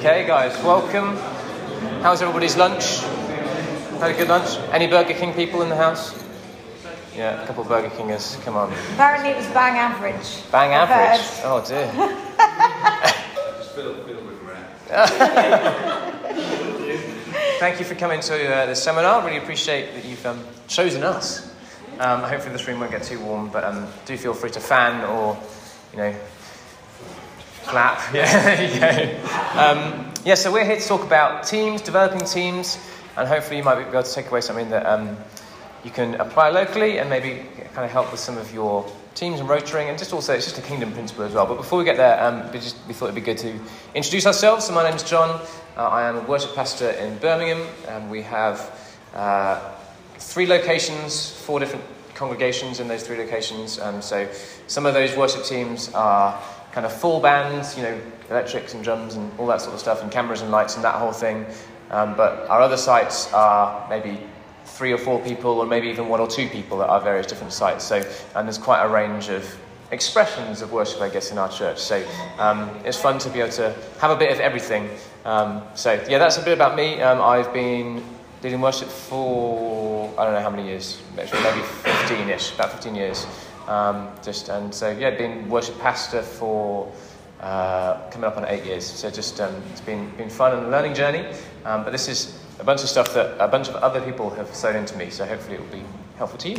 Okay, guys, welcome. How's everybody's lunch? Had a good lunch? Any Burger King people in the house? Yeah, a couple of Burger Kingers. Come on. Apparently it was bang average. Bang I've average. heard. Oh dear. Just fill, fill with rat. Thank you for coming to uh, this seminar. Really appreciate that you've um, chosen us. Um, hopefully this room won't get too warm, but um, do feel free to fan or, you know, clap. Yeah, go. Um, yeah, so we're here to talk about teams, developing teams, and hopefully you might be able to take away something that um, you can apply locally and maybe kind of help with some of your teams and rotoring, and just also it's just a kingdom principle as well. But before we get there, um, we, just, we thought it'd be good to introduce ourselves. So my name's Jon. Uh, I am a worship pastor in Birmingham, and we have uh, three locations, four different congregations in those three locations. Um, so some of those worship teams are kind of full bands, you know, electrics and drums and all that sort of stuff, and cameras and lights and that whole thing. Um, but our other sites are maybe three or four people, or maybe even one or two people at our various different sites. So, and there's quite a range of expressions of worship, I guess, in our church. So um, it's fun to be able to have a bit of everything. Um, so yeah, that's a bit about me. Um, I've been leading worship for I don't know how many years, maybe 15ish, about 15 years. Um, just and so yeah, been worship pastor for uh, coming up on eight years. So just um, it's been been fun and a learning journey. Um, but this is a bunch of stuff that a bunch of other people have sown into me. So hopefully it will be helpful to you.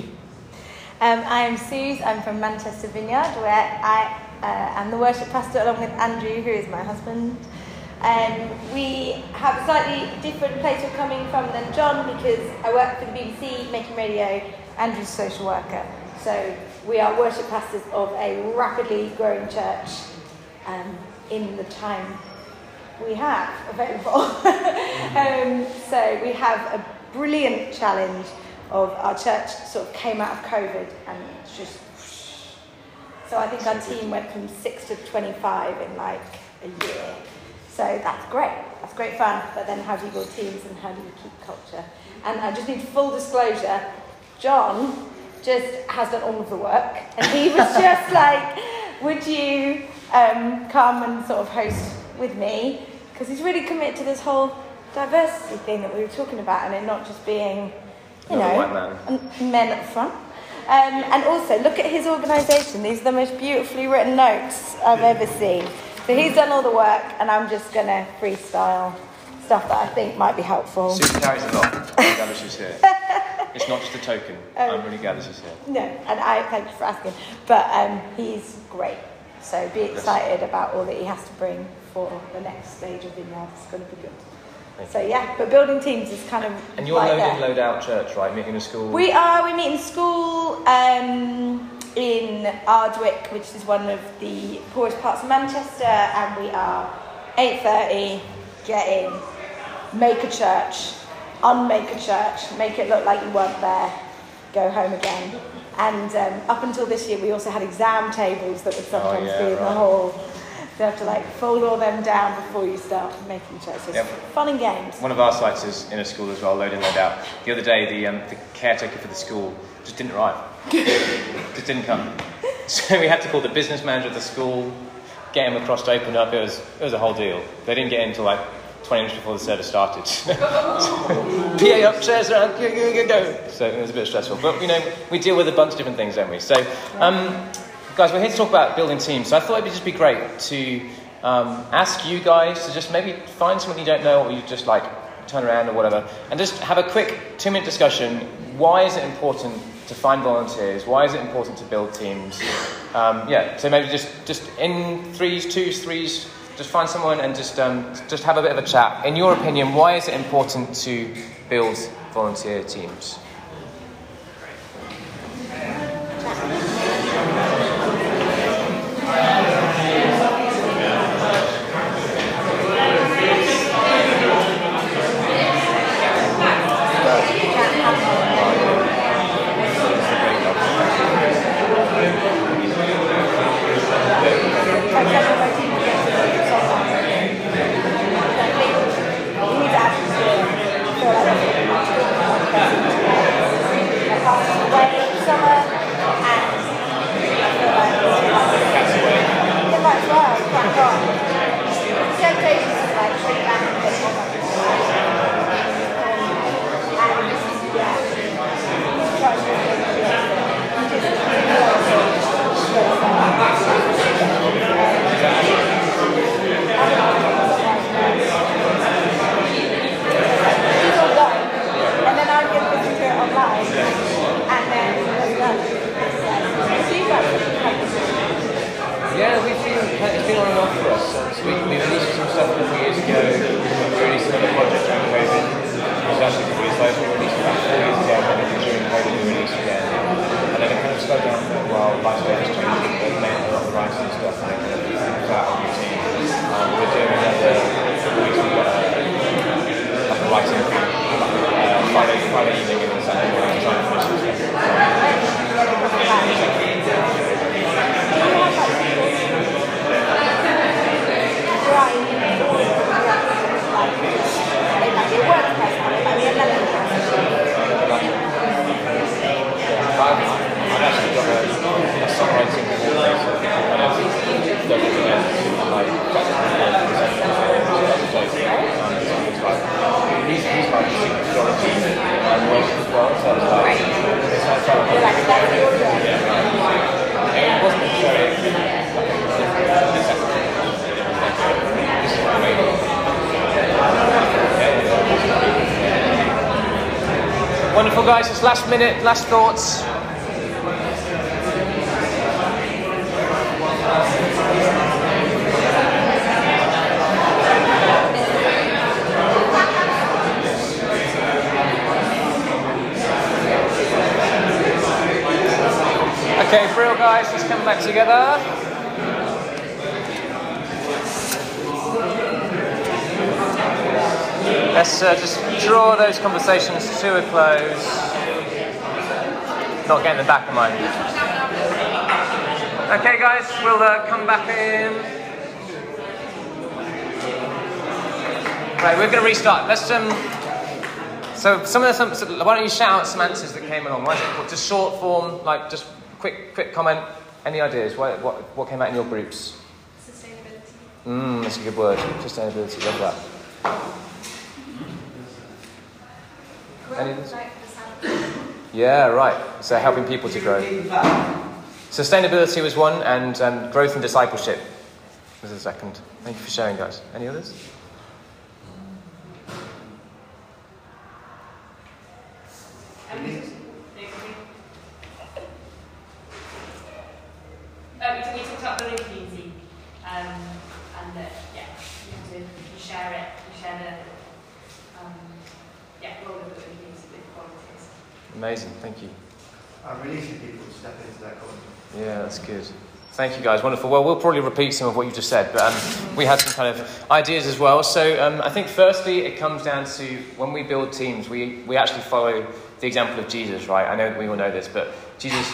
Um, I am Suze. I'm from Manchester Vineyard, where I uh, am the worship pastor along with Andrew, who is my husband. Um, we have a slightly different place we're coming from than Jon because I work for the BBC making radio. Andrew's a social worker. So we are worship pastors of a rapidly growing church um, in the time we have available. um, so we have a brilliant challenge of our church sort of came out of COVID and it's just so I think our team went from six to 25 in like a year. So that's great. That's great fun. But then how do you build teams and how do you keep culture? And I just need full disclosure. Jon just has done all of the work and he was just like, would you um, come and sort of host with me? Because he's really committed to this whole diversity thing that we were talking about and it not just being, you Another know, white man. and men up front. Um, and also, look at his organisation. These are the most beautifully written notes I've ever seen. So he's done all the work, and I'm just going to freestyle stuff that I think might be helpful. Susan carries a lot. I'm glad she's here. It's not just a token. I'm really glad that she's here. No, and I thank you for asking. But um, he's great. So be excited about all that he has to bring for the next stage of Vineyard. It's going to be good. So yeah, but building teams is kind of And you're right load load out church, right? Meeting in a school. We are. We meet in school um, in Ardwick, which is one of the poorest parts of Manchester, and we are eight thirty. Get in, make a church, unmake a church, make it look like you weren't there, go home again. And um, up until this year, we also had exam tables that would sometimes yeah, be in the hall. So you have to like fold all them down before you start making church. So Yep. fun and games. One of our sites is in a school as well, load in, load out. The other day, the, um, the caretaker for the school just didn't arrive. just didn't come. So we had to call the business manager of the school, get him across to open up. It was, it was a whole deal. They didn't get in until like 20 minutes before the service started. PA up, chairs around, go, go, go, go. So it was a bit stressful. But, you know, we deal with a bunch of different things, don't we? So, um, guys, we're here to talk about building teams. So I thought it'd just be great to um, ask you guys to just maybe find something you don't know or you just like turn around or whatever and just have a quick two minute discussion. Why is it important to find volunteers? Why is it important to build teams? Um, yeah, so maybe just, just in threes, twos, threes, just find someone and just, um, just have a bit of a chat. In your opinion, why is it important to build volunteer teams? Last thoughts. Okay, Brill guys, let's come back together. Let's uh, just draw those conversations to a close. Not getting the back of mine. Okay, guys, we'll uh, come back in. Right, we're going to restart. Let's um. So some of the some, so why don't you shout out some answers that came along? Why just short form, like just quick quick comment. Any ideas? What what, what came out in your groups? Sustainability. Mm, that's a good word. Sustainability. Love that. Any others? Like. Yeah, right. So helping people to grow. Sustainability was one, and um, growth and discipleship was the second. Thank you for sharing, guys. Any others? Uh, we, we talked about building community, um, and that yeah, you have to you share it, you share the um, yeah role of building community with volunteers. Amazing. Thank you. I'm releasing people to step into that calling. Yeah, that's good. Thank you, guys. Wonderful. Well, we'll probably repeat some of what you just said, but um, we had some kind of ideas as well. So um, I think, firstly, it comes down to when we build teams, we, we actually follow the example of Jesus, right? I know we all know this, but Jesus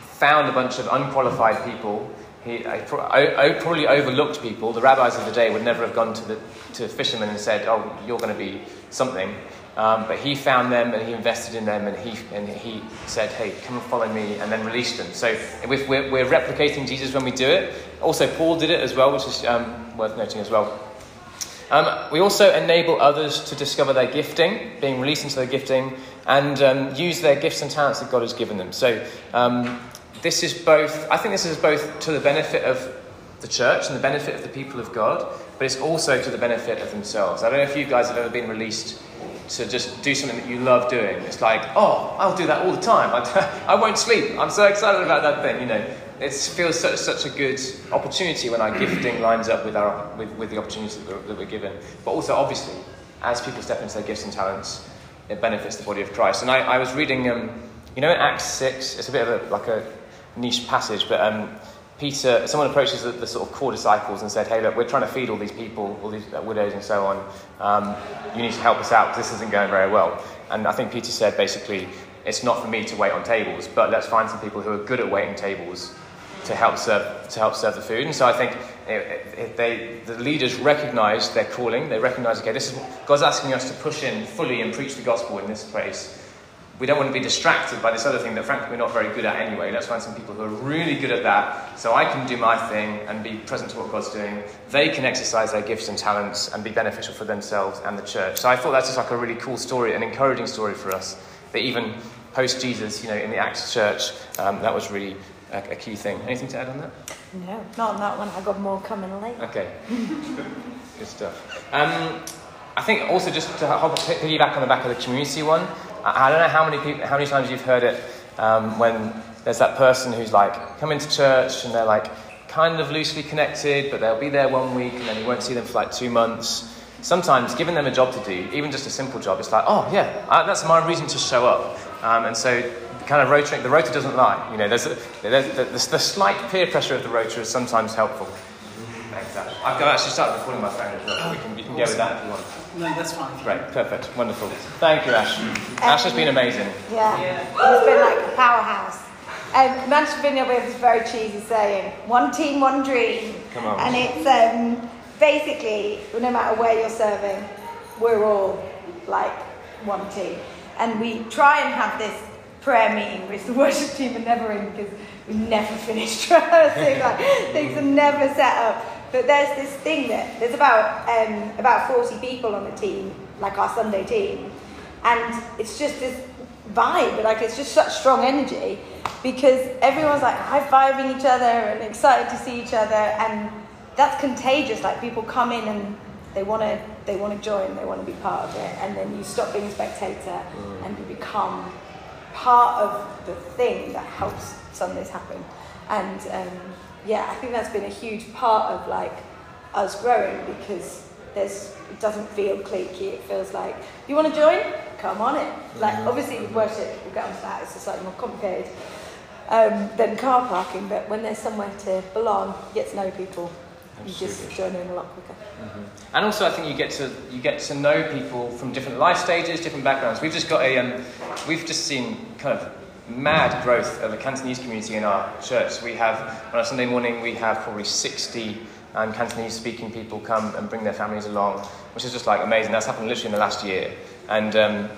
found a bunch of unqualified people. He I, I, I probably overlooked people. The rabbis of the day would never have gone to the to fishermen and said, "Oh, you're going to be something." Um, but he found them and he invested in them and he, and he said, hey, come and follow me, and then released them. So we're, we're replicating Jesus when we do it. Also, Paul did it as well, which is um, worth noting as well. Um, we also enable others to discover their gifting, being released into their gifting, and um, use their gifts and talents that God has given them. So um, this is both, I think this is both to the benefit of the church and the benefit of the people of God, but it's also to the benefit of themselves. I don't know if you guys have ever been released to just do something that you love doing. It's like, oh, I'll do that all the time. I, won't sleep. I'm so excited about that thing. You know, it feels such, such a good opportunity when our gifting lines up with, our, with, with the opportunities that we're, that we're given. But also, obviously, as people step into their gifts and talents, it benefits the body of Christ. And I, I was reading, um, you know, in Acts 6, it's a bit of a, like a niche passage, but um, Peter, someone approaches the, the, sort of core disciples and said, Hey, look, we're trying to feed all these people, all these uh, widows and so on. Um, you need to help us out because this isn't going very well. And I think Peter said basically, It's not for me to wait on tables, but let's find some people who are good at waiting tables to help serve, to help serve the food. And so I think if they, the leaders recognize their calling, they recognize, okay, this is God's asking us to push in fully and preach the gospel in this place we don't want to be distracted by this other thing that frankly we're not very good at anyway. Let's find some people who are really good at that so I can do my thing and be present to what God's doing. They can exercise their gifts and talents and be beneficial for themselves and the church. So I thought that's just like a really cool story, an encouraging story for us. That even post Jesus, you know, in the Acts church, um, that was really a, a, key thing. Anything to add on that? No, not on that one. I've got more coming later. Okay. good stuff. Um, I think also just to piggyback on the back of the community one, I don't know how many people, how many times you've heard it um, when there's that person who's like come into church and they're like kind of loosely connected, but they'll be there one week and then you won't see them for like two months. Sometimes giving them a job to do, even just a simple job, it's like, oh yeah, uh, that's my reason to show up. Um, and so kind of rotating, the rota doesn't lie. You know, there's, a, there's the, the, the slight peer pressure of the rota is sometimes helpful. Thanks. I've got actually started recording my phone as well. We can, you can go with that if you want. No, that's fine. Great, perfect, wonderful. Thank you, Ash. Ash has been amazing. Yeah, it's been like a powerhouse. Um, Manchester Vineyard, we have this very cheesy saying, one team, one dream. Come on. And it's um, basically, no matter where you're serving, we're all like one team. And we try and have this prayer meeting with the worship team are never in because we never finish rehearsing. like, things are never set up. But there's this thing that there's about um, about 40 people on the team, like our Sunday team, and it's just this vibe. Like it's just such strong energy because everyone's like high fiving each other and excited to see each other, and that's contagious. Like people come in and they want to they want to join, they want to be part of it, and then you stop being a spectator and you become part of the thing that helps Sundays happen. And um, yeah, I think that's been a huge part of like us growing because there's it doesn't feel cliquey. It feels like you want to join, come on it. Like obviously with worship, we'll get onto that. It's just slightly more complicated um, than car parking. But when there's somewhere to belong, you get to know people. You just join in a lot quicker. And also, I think you get to you get to know people from different life stages, different backgrounds. We've just got a um, we've just seen kind of mad growth of the Cantonese community in our church. We have on a Sunday morning we have probably sixty um, Cantonese speaking people come and bring their families along, which is just like amazing. That's happened literally in the last year, and. Um,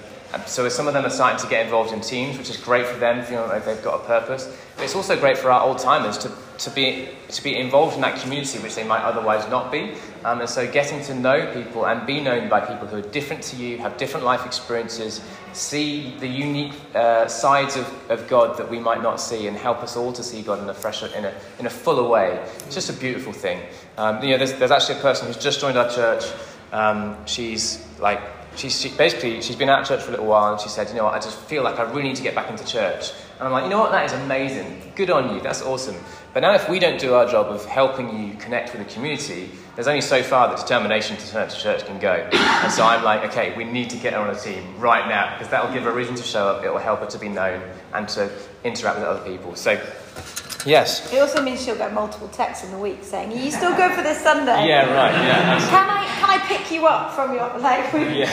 so some of them are starting to get involved in teams, which is great for them, feeling like they've got a purpose. But it's also great for our old timers to, to, be, to be involved in that community, which they might otherwise not be. Um, and so getting to know people and be known by people who are different to you, have different life experiences, see the unique uh, sides of, of God that we might not see, and help us all to see God in a fresher, in a, in a fuller way. It's just a beautiful thing. Um, you know, there's, there's actually a person who's just joined our church. Um, she's like she's she, basically she's been out of church for a little while and she said, you know what, I just feel like I really need to get back into church. And I'm like, you know what, that is amazing. Good on you. That's awesome. But now if we don't do our job of helping you connect with the community, there's only so far the determination to turn up to church can go. And so I'm like, okay, we need to get her on a team right now because that will give her a reason to show up. It will help her to be known and to interact with other people. So, yes. It also means she'll get multiple texts in the week saying, "Are you still good for this Sunday?" Yeah, right. Yeah. Can I can I pick you up from your like? We, Yeah.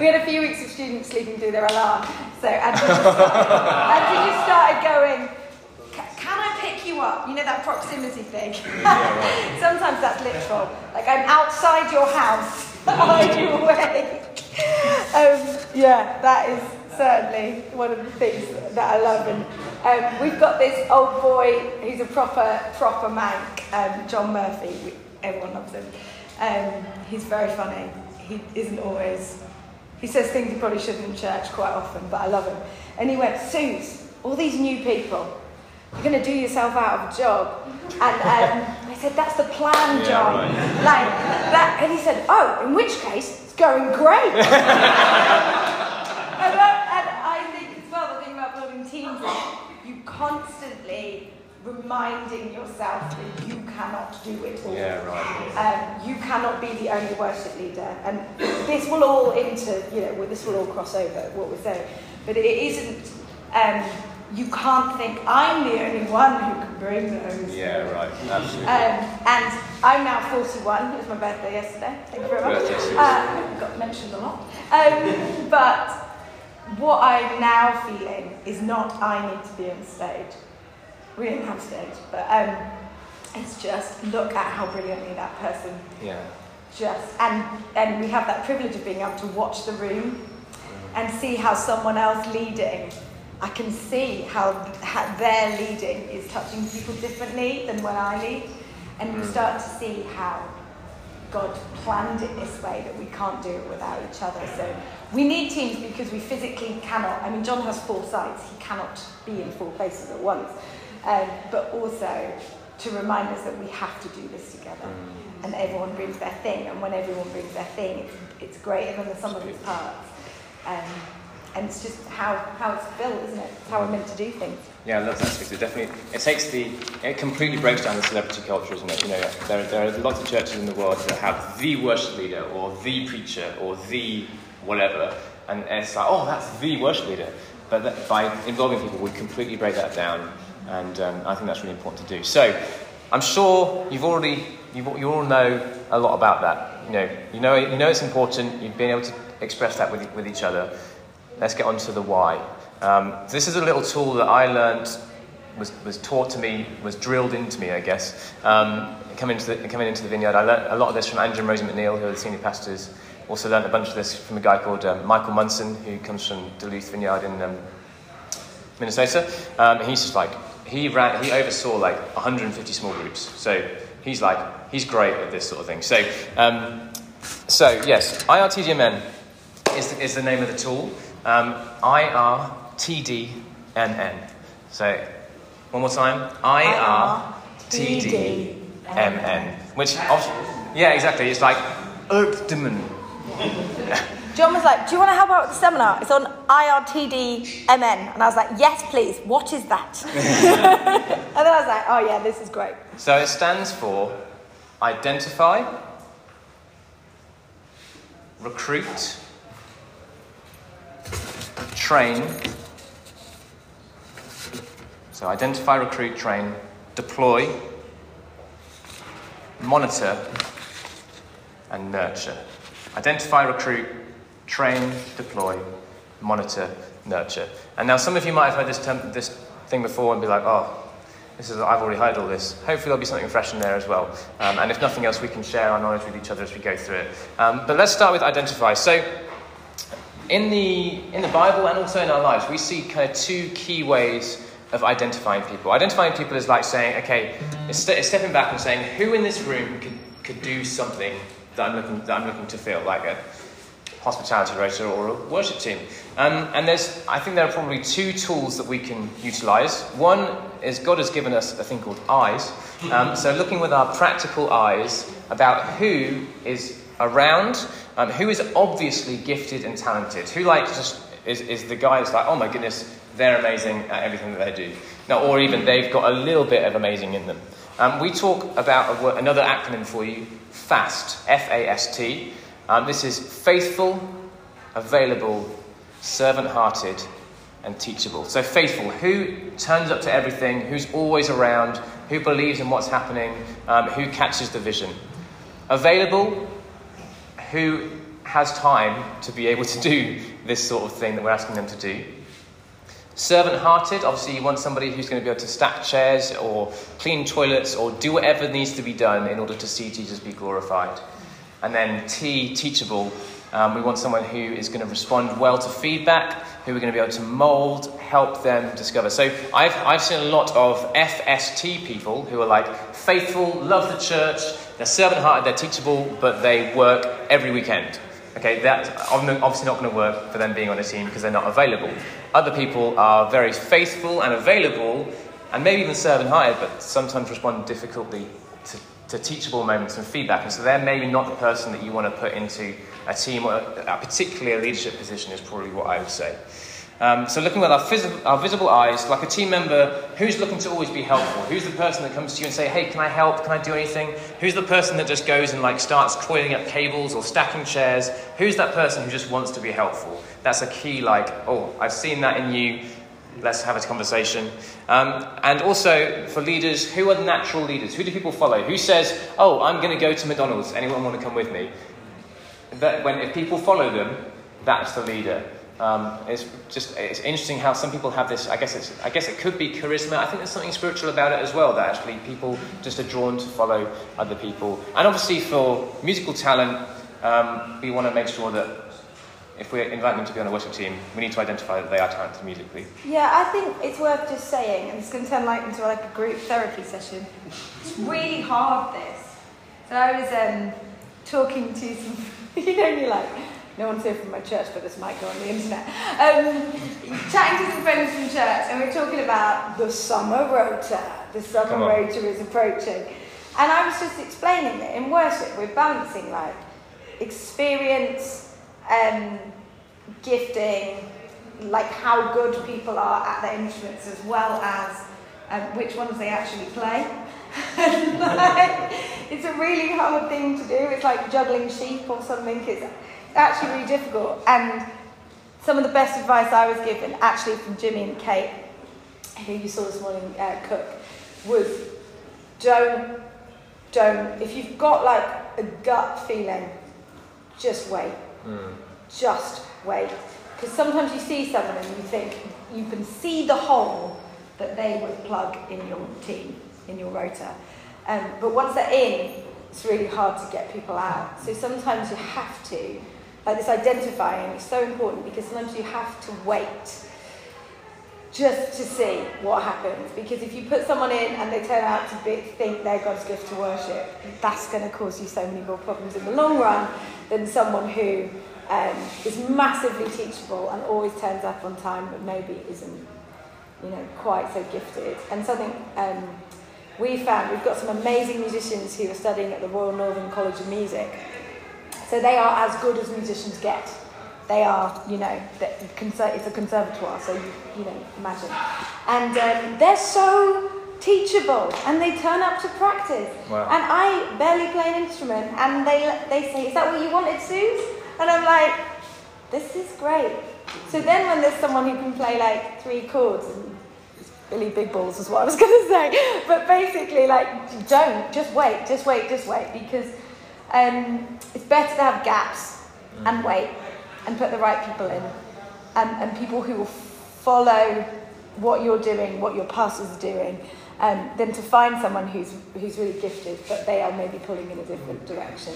we had a few weeks of students sleeping through their alarm, so Andrew just started, started going. Can I pick you up? You know that proximity thing. Sometimes that's literal. Like I'm outside your house. Are you awake? Um, yeah, that is certainly one of the things that I love. And um, we've got this old boy who's a proper proper Manc, um, John Murphy. We, everyone loves him. Um, he's very funny. He isn't always. He says things he probably shouldn't in church quite often, but I love him. And he went, Suze, all these new people, you're going to do yourself out of a job. And um, I said, that's the plan, Yeah, John. right. Like that. And he said, oh, in which case, it's going great. and, I, and I think as well, the thing about building teams is you constantly reminding yourself that you cannot do it all. Yeah, right. Um, you cannot be the only worship leader, and this will all into you know this will all cross over what we're saying, but it isn't. Um, you can't think I'm the only one who can bring those. Yeah, right. Absolutely. Um, and I'm now 41. It was my birthday yesterday. Thank you very much. Uh, got mentioned a lot. Um, but what I'm now feeling is not I need to be on stage. We don't have stage, but um, it's just look at how brilliantly that person Yeah. just and and we have that privilege of being able to watch the room and see how someone else leading i can see how, how their leading is touching people differently than when i lead and we start to see how god planned it this way that we can't do it without each other. So we need teams because we physically cannot i mean john has four sites he cannot be in four places at once. Um, but also to remind us that we have to do this together. And everyone brings their thing. And when everyone brings their thing it's, it's greater than the sum of its parts. Um, and it's just how, how it's built isn't it? It's how we're meant to do things Yeah, I love that because it definitely it takes the it completely breaks down the celebrity culture, isn't it? You know, there, there are lots of churches in the world that have the worship leader or the preacher or the whatever, and it's like, oh, that's the worship leader. But that, by involving people, we completely break that down, and um, I think that's really important to do. So, I'm sure you've already you you all know a lot about that. You know, you know you know it's important. You've been able to express that with with each other. Let's get on to the why. Um, this is a little tool that I learned, was, was taught to me, was drilled into me, I guess, um, coming, into the, coming into the vineyard. I learned a lot of this from Andrew and Rosie McNeil, who are the senior pastors. Also learned a bunch of this from a guy called um, Michael Munson, who comes from Duluth Vineyard in um, Minnesota. Um, he's just like, he ran, he oversaw like 150 small groups. So he's like, he's great at this sort of thing. So, um, so yes, IRTDMN is, is the name of the tool. Um, IRTDMN. So, one more time. IRTDMN. Which, yeah, exactly. It's like Erkdemen. Jon was like, Do you want to help out with the seminar? It's on IRTDMN. And I was like, Yes, please. What is that? and then I was like, Oh, yeah, this is great. So it stands for identify, recruit, train. So identify, recruit, train, deploy, monitor, and nurture. Identify, recruit, train, deploy, monitor, nurture. And now some of you might have heard this, term, this thing before and be like, oh, this is, I've already heard all this. Hopefully there'll be something fresh in there as well. Um, and if nothing else, we can share our knowledge with each other as we go through it. Um, but let's start with identify. So in the, in the Bible and also in our lives, we see kind of two key ways of identifying people. Identifying people is like saying, okay, it's, ste- it's stepping back and saying, who in this room could, could do something that I'm looking, that I'm looking to fill, like a hospitality rota or a worship team. Um, and there's, I think there are probably two tools that we can utilize. One is God has given us a thing called eyes. Um, so looking with our practical eyes about who is around, um, who is obviously gifted and talented, who like just is, is the guy that's like, oh my goodness, they're amazing at everything that they do. Now, or even they've got a little bit of amazing in them. Um, we talk about wo- another acronym for you, FAST, F A S T. Um, this is faithful, available, servant hearted, and teachable. So, faithful, who turns up to everything, who's always around, who believes in what's happening, um, who catches the vision. Available, who has time to be able to do this sort of thing that we're asking them to do. Servant hearted, obviously, you want somebody who's going to be able to stack chairs or clean toilets or do whatever needs to be done in order to see Jesus be glorified. And then T, teachable, um, we want someone who is going to respond well to feedback, who we're going to be able to mold, help them discover. So I've, I've seen a lot of FST people who are like faithful, love the church, they're servant hearted, they're teachable, but they work every weekend. Okay, that's obviously not going to work for them being on a team because they're not available. Other people are very faithful and available, and maybe even servant hearted, but sometimes respond difficultly to, to teachable moments and feedback. And so they're maybe not the person that you want to put into a team or a, particularly a leadership position, is probably what I would say. Um, so looking with our, phys- our visible eyes, like a team member, who's looking to always be helpful? Who's the person that comes to you and say, "Hey, can I help? Can I do anything?" Who's the person that just goes and like starts coiling up cables or stacking chairs? Who's that person who just wants to be helpful? That's a key. Like, oh, I've seen that in you. Let's have a conversation. Um, and also for leaders, who are natural leaders? Who do people follow? Who says, "Oh, I'm going to go to McDonald's. Anyone want to come with me?" That when if people follow them, that's the leader. Um, it's just it's interesting how some people have this. I guess it's I guess it could be charisma. I think there's something spiritual about it as well. That actually people just are drawn to follow other people. And obviously for musical talent, um, we want to make sure that if we invite them to be on a worship team, we need to identify that they are talented musically. Yeah, I think it's worth just saying, and it's going to turn like into like a group therapy session. It's really hard this. So I was um, talking to some, you know, you're like, no one's here from my church, but this might go on the internet. Um, chatting to some friends from church, and we're talking about the summer rota. The summer rota is approaching. And I was just explaining that in worship, we're balancing like experience, um, gifting, like how good people are at their instruments, as well as um, which ones they actually play. Like, it's a really hard thing to do. It's like juggling sheep or something. It's actually really difficult. And some of the best advice I was given, actually from Jimmy and Kate, who you saw this morning uh, cook, was don't, don't, if you've got like a gut feeling, just wait. Just wait. Because sometimes you see someone and you think you can see the hole that they would plug in your team, in your rota. Um, but once they're in, it's really hard to get people out. So sometimes you have to, like this identifying is so important because sometimes you have to wait just to see what happens. Because if you put someone in and they turn out to be, think they're God's gift to worship, that's going to cause you so many more problems in the long run than someone who um, is massively teachable and always turns up on time but maybe isn't, you know, quite so gifted. And something um, we found, we've got some amazing musicians who are studying at the Royal Northern College of Music. So they are as good as musicians get. They are, you know, it's a conservatoire, so you, you know, imagine. And um, they're so teachable, and they turn up to practice. Wow. And I barely play an instrument, and they they say, "Is that what you wanted, Suze?" And I'm like, "This is great." So then, when there's someone who can play like three chords, Billy Big Balls is what I was going to say, but basically, like, don't just wait, just wait, just wait, because um, it's better to have gaps and wait and put the right people in, and, and people who will follow what you're doing, what your pastors are doing, um, than to find someone who's who's really gifted, but they are maybe pulling in a different direction.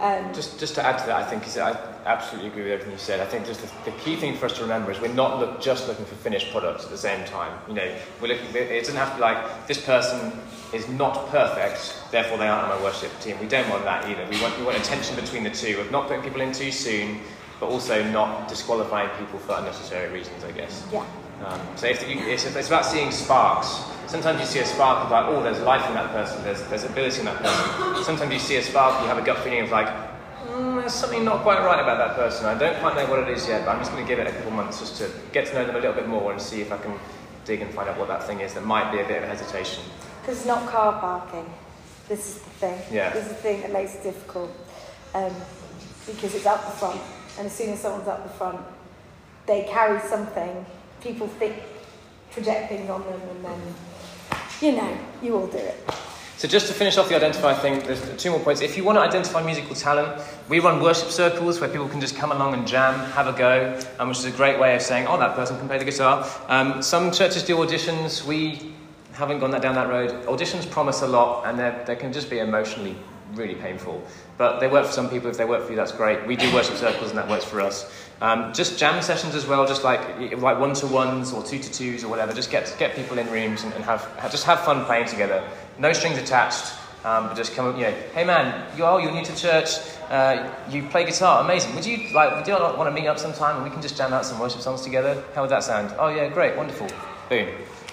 Um, Just, just to add to that, I think is I absolutely agree with everything you said. I think just the, the key thing for us to remember is we're not look, just looking for finished products at the same time. You know, we're looking. It doesn't have to be like this person is not perfect, therefore they aren't on my worship team. We don't want that either. We want we want a tension between the two of not putting people in too soon, but also not disqualifying people for unnecessary reasons. I guess. yeah. Um, so if you, it's, it's about seeing sparks. Sometimes you see a spark of like, oh, there's life in that person, there's, there's ability in that person. Sometimes you see a spark, you have a gut feeling of like, mm, there's something not quite right about that person. I don't quite know what it is yet, but I'm just going to give it a couple months just to get to know them a little bit more and see if I can dig and find out what that thing is that might be a bit of a hesitation. Because it's not car parking. This is the thing. Yeah. This is the thing that makes it difficult. Um, because it's up the front. And as soon as someone's up the front, they carry something. People think, project things on them, and then, you know, you all do it. So just to finish off the identify thing, there's two more points. If you want to identify musical talent, we run worship circles where people can just come along and jam, have a go, um, which is a great way of saying, oh, that person can play the guitar. Um, some churches do auditions. We haven't gone that down that road. Auditions promise a lot, and they can just be emotionally really painful. But they work for some people. If they work for you, that's great. We do worship circles, and that works for us. Um, just jam sessions as well, just like like one to ones or two to twos or whatever. Just get get people in rooms and, and have, just have fun playing together. No strings attached. Um, but just come, up, you know, hey man, you are you're new to church. Uh, you play guitar, amazing. Would you like? Would you want to meet up sometime and we can just jam out some worship songs together? How would that sound? Oh yeah, great, wonderful. Boom,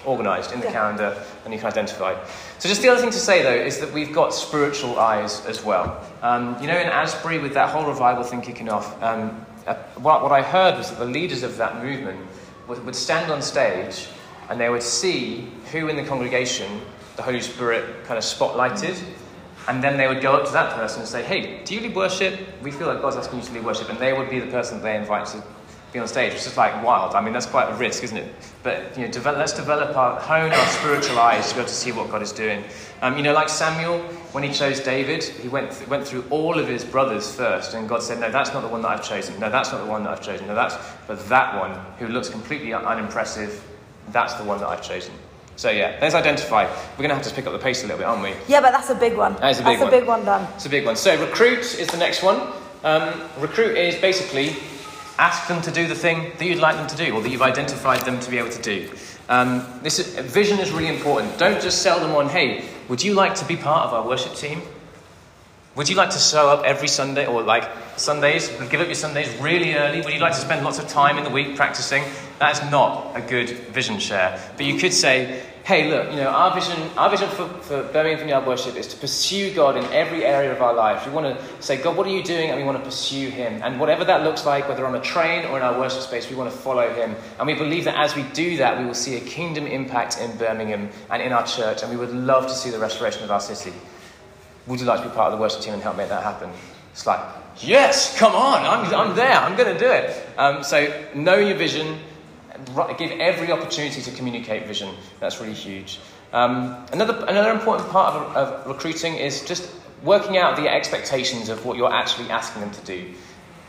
organised in the Yeah. calendar, and you can identify. So just the other thing to say though is that we've got spiritual eyes as well. Um, you know, in Asbury with that whole revival thing kicking off, um, uh, what, what I heard was that the leaders of that movement would, would stand on stage and they would see who in the congregation the Holy Spirit kind of spotlighted. And then they would go up to that person and say, Hey, do you lead worship? We feel like God's asking you to lead worship. And they would be the person they invite to be on stage. It's just like wild. I mean, that's quite a risk, isn't it? But you know, develop, let's develop our, hone our spiritual eyes to be able to see what God is doing. Um, you know, like Samuel, when he chose David, he went, th- went through all of his brothers first, and God said, No, that's not the one that I've chosen. No, that's not the one that I've chosen. No, that's, but that one who looks completely un- unimpressive, that's the one that I've chosen. So yeah, let's identify. We're going to have to pick up the pace a little bit, aren't we? Yeah, but that's a big one. That is a big that's one. a big one done. It's a big one. So recruit is the next one. Um, recruit is basically ask them to do the thing that you'd like them to do, or that you've identified them to be able to do. Um, this is, vision is really important. Don't just sell them on, hey, would you like to be part of our worship team? Would you like to show up every Sunday, or like Sundays, give up your Sundays really early? Would you like to spend lots of time in the week practicing? That's not a good vision share. But you could say, hey, look, you know, our vision, our vision for, for Birmingham Vineyard Worship is to pursue God in every area of our life. We want to say, God, what are you doing? And we want to pursue Him. And whatever that looks like, whether on a train or in our worship space, we want to follow Him. And we believe that as we do that, we will see a kingdom impact in Birmingham and in our church. And we would love to see the restoration of our city. Would you like to be part of the worship team and help make that happen? It's like, yes, come on, I'm, I'm there, I'm going to do it. Um, so, know your vision, give every opportunity to communicate vision. That's really huge. Um, another, another important part of, of recruiting is just working out the expectations of what you're actually asking them to do.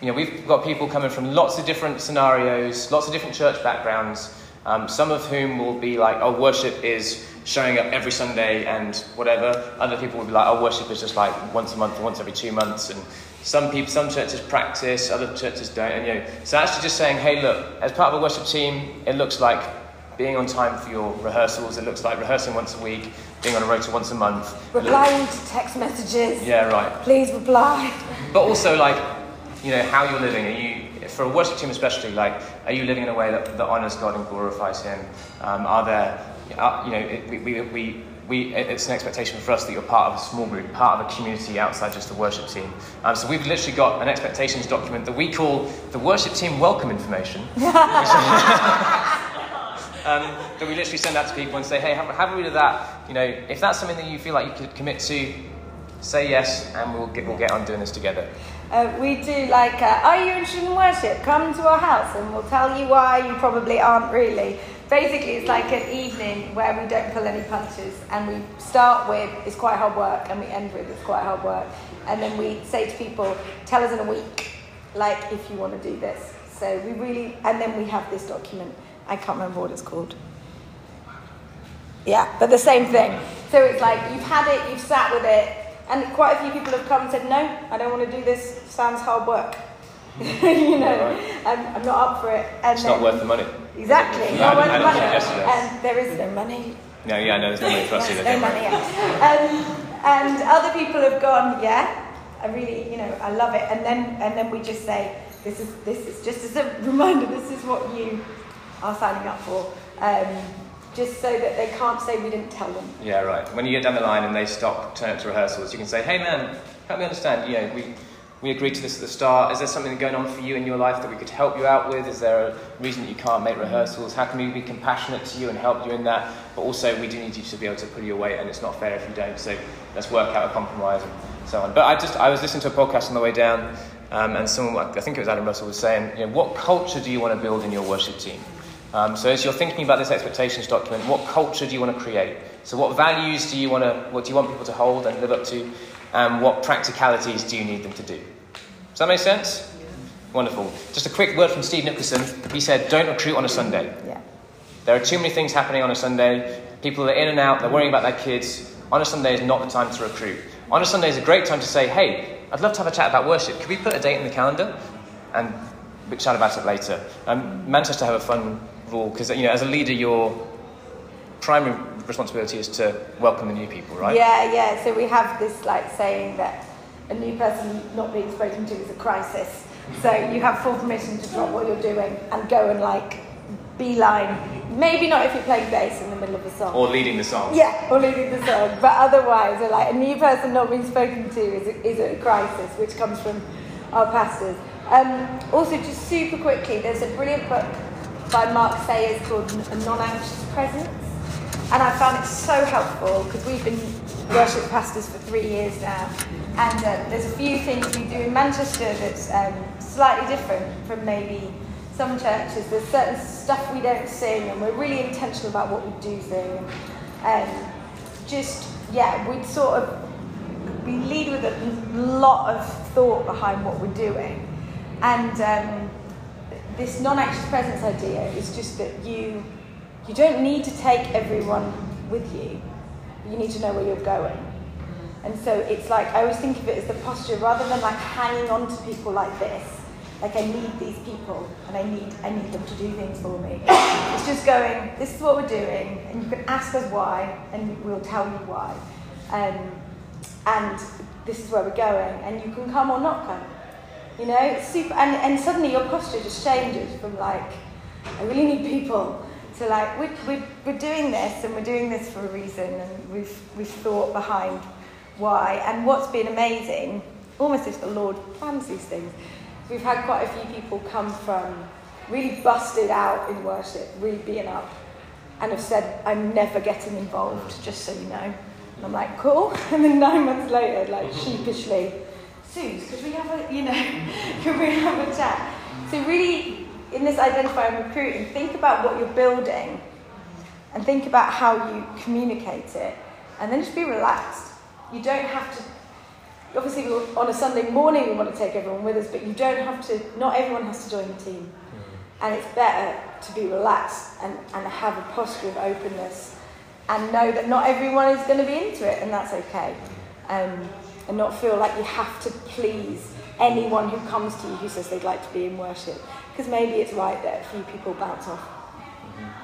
You know, we've got people coming from lots of different scenarios, lots of different church backgrounds, um, some of whom will be like, oh, worship is showing up every Sunday and whatever. Other people will be like, oh, worship is just like once a month or once every two months. And some people, some churches practice, other churches don't. And you know, so actually just saying, hey, look, as part of a worship team, it looks like being on time for your rehearsals. It looks like rehearsing once a week, being on a rota once a month. Replying to text messages. yeah, right. Please reply. But also, like, you know, how you're living. Are you, for a worship team especially, like, are you living in a way that, that honours God and glorifies Him? Um, are there, uh, you know, it, we, we, we, we, it's an expectation for us that you're part of a small group, part of a community outside just the worship team. Um, so we've literally got an expectations document that we call the worship team welcome information. um, that we literally send out to people and say, hey, have, have a read of that. You know, if that's something that you feel like you could commit to, say yes, and we'll get, we'll get on doing this together. Uh, we do like, uh, are you interested in worship? Come to our house and we'll tell you why you probably aren't really. Basically, it's like an evening where we don't pull any punches and we start with it's quite hard work and we end with it's quite hard work. And then we say to people, tell us in a week, like if you want to do this. So we really, and then we have this document. I can't remember what it's called. Yeah, but the same thing. So it's like you've had it, you've sat with it, and quite a few people have come and said, No, I don't want to do this, sounds hard work. you know, I'm, I'm not up for it. And It's then, not worth the money. Exactly, Yeah, not worth the money. didn't suggest it. And there is no money. No, yeah, no, there's no money for us either. no money. Um, and other people have gone, yeah, I really, you know, I love it. And then, and then we just say, this is, this is just as a reminder, this is what you are signing up for. Um, just so that they can't say we didn't tell them. Yeah, right. When you get down the line and they stop, turn up to rehearsals, you can say, hey man, help me understand, you know, we, we agreed to this at the start. Is there something going on for you in your life that we could help you out with? Is there a reason that you can't make rehearsals? How can we be compassionate to you and help you in that? But also, we do need you to be able to pull your weight, and it's not fair if you don't. So let's work out a compromise and so on. But I just, I was listening to a podcast on the way down, um, and someone, I think it was Adam Russell, was saying, you know, what culture do you want to build in your worship team? Um, so as you're thinking about this expectations document, what culture do you want to create? So what values do you want to, what do you want people to hold and live up to? And what practicalities do you need them to do? Does that make sense? Wonderful. Just a quick word from Steve Nicholson. He said, don't recruit on a Sunday. Yeah. There are too many things happening on a Sunday. People are in and out, they're worrying about their kids. On a Sunday is not the time to recruit. On a Sunday is a great time to say, hey, I'd love to have a chat about worship. Could we put a date in the calendar? And we chat about it later. Um, Manchester have a fun rule because, you know, as a leader, your primary responsibility is to welcome the new people, right? Yeah, yeah. So we have this like saying that a new person not being spoken to is a crisis. So you have full permission to drop what you're doing and go and like beeline. Maybe not if you're playing bass in the middle of a song. Or leading the song. Yeah, or leading the song. But otherwise, like a new person not being spoken to is a, is a crisis, which comes from our pastors. Um, also, just super quickly, there's a brilliant book by Mark Sayers called A Non-Anxious Presence. And I found it so helpful because we've been worship pastors for three years now. And uh, there's a few things we do in Manchester that's um, slightly different from maybe some churches. There's certain stuff we don't sing, and we're really intentional about what we do sing. And um, just, yeah, we sort of we lead with a lot of thought behind what we're doing. And um, this non-anxious presence idea is just that you you don't need to take everyone with you. You need to know where you're going. And so it's like I always think of it as the posture rather than like hanging on to people like this. Like I need these people and I need I need them to do things for me. It's just going, this is what we're doing, and you can ask us why, and we'll tell you why. Um, and this is where we're going, and you can come or not come. You know, it's super, and, and suddenly your posture just changes from like, I really need people, to like, we're, we're, we're doing this, and we're doing this for a reason, and we've, we've thought behind why. And what's been amazing, almost if the Lord plans these things, we've had quite a few people come from really busted out in worship, really being up, and have said, I'm never getting involved, just so you know. And I'm like, cool. And then nine months later, like sheepishly, Suze, could we have a, you know, could we have a chat? So really, in this identify and recruiting, think about what you're building and think about how you communicate it. And then just be relaxed. You don't have to, obviously on a Sunday morning we want to take everyone with us, but you don't have to, not everyone has to join the team. And it's better to be relaxed and, and have a posture of openness and know that not everyone is going to be into it, and that's okay. Um, and not feel like you have to please anyone who comes to you who says they'd like to be in worship. Because maybe it's right that a few people bounce off.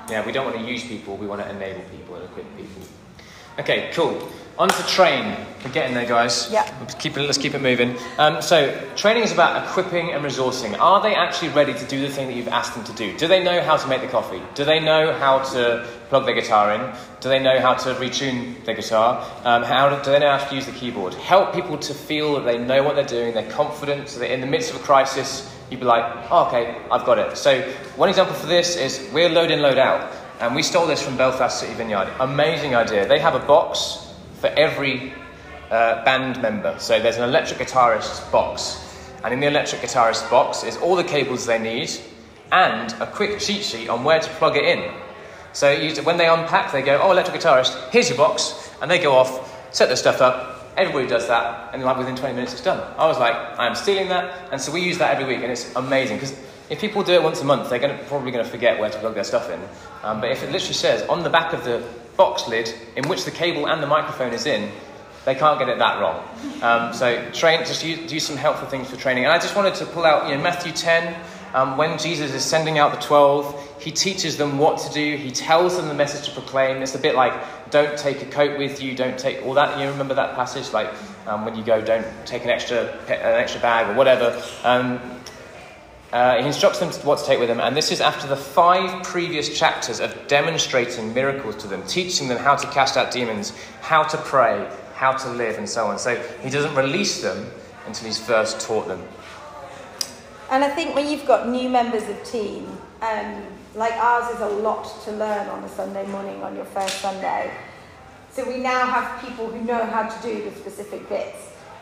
Yeah, we don't want to use people, we want to enable people and equip people. Okay, cool. On to train. We're getting there, guys. Yeah. Let's keep it, let's keep it moving. Um, so, training is about equipping and resourcing. Are they actually ready to do the thing that you've asked them to do? Do they know how to make the coffee? Do they know how to plug their guitar in? Do they know how to retune their guitar? Um, how do, do they know how to use the keyboard? Help people to feel that they know what they're doing, they're confident, so that in the midst of a crisis, you'd be like, oh, okay, I've got it. So, one example for this is we're load in, load out. And we stole this from Belfast City Vineyard. Amazing idea. They have a box for every uh, band member. So there's an electric guitarist box. And in the electric guitarist box is all the cables they need and a quick cheat sheet on where to plug it in. So when they unpack, they go, oh, electric guitarist, here's your box. And they go off, set their stuff up. Everybody does that. And like within 20 minutes, it's done. I was like, I'm stealing that. And so we use that every week. And it's amazing because if people do it once a month, they're gonna, probably going to forget where to plug their stuff in. Um, but if it literally says on the back of the box lid, in which the cable and the microphone is in, they can't get it that wrong. Um, so train, just use, use some helpful things for training. And I just wanted to pull out, you know, Matthew 10, um, when Jesus is sending out the 12, he teaches them what to do. He tells them the message to proclaim. It's a bit like, don't take a coat with you, don't take all that. You remember that passage? Like, um, when you go, don't take an extra, an extra bag or whatever. Um, uh, he instructs them what to take with them, and this is after the five previous chapters of demonstrating miracles to them, teaching them how to cast out demons, how to pray, how to live, and so on. So he doesn't release them until he's first taught them. And I think when you've got new members of team, um, like ours is a lot to learn on a Sunday morning on your first Sunday. So we now have people who know how to do the specific bits.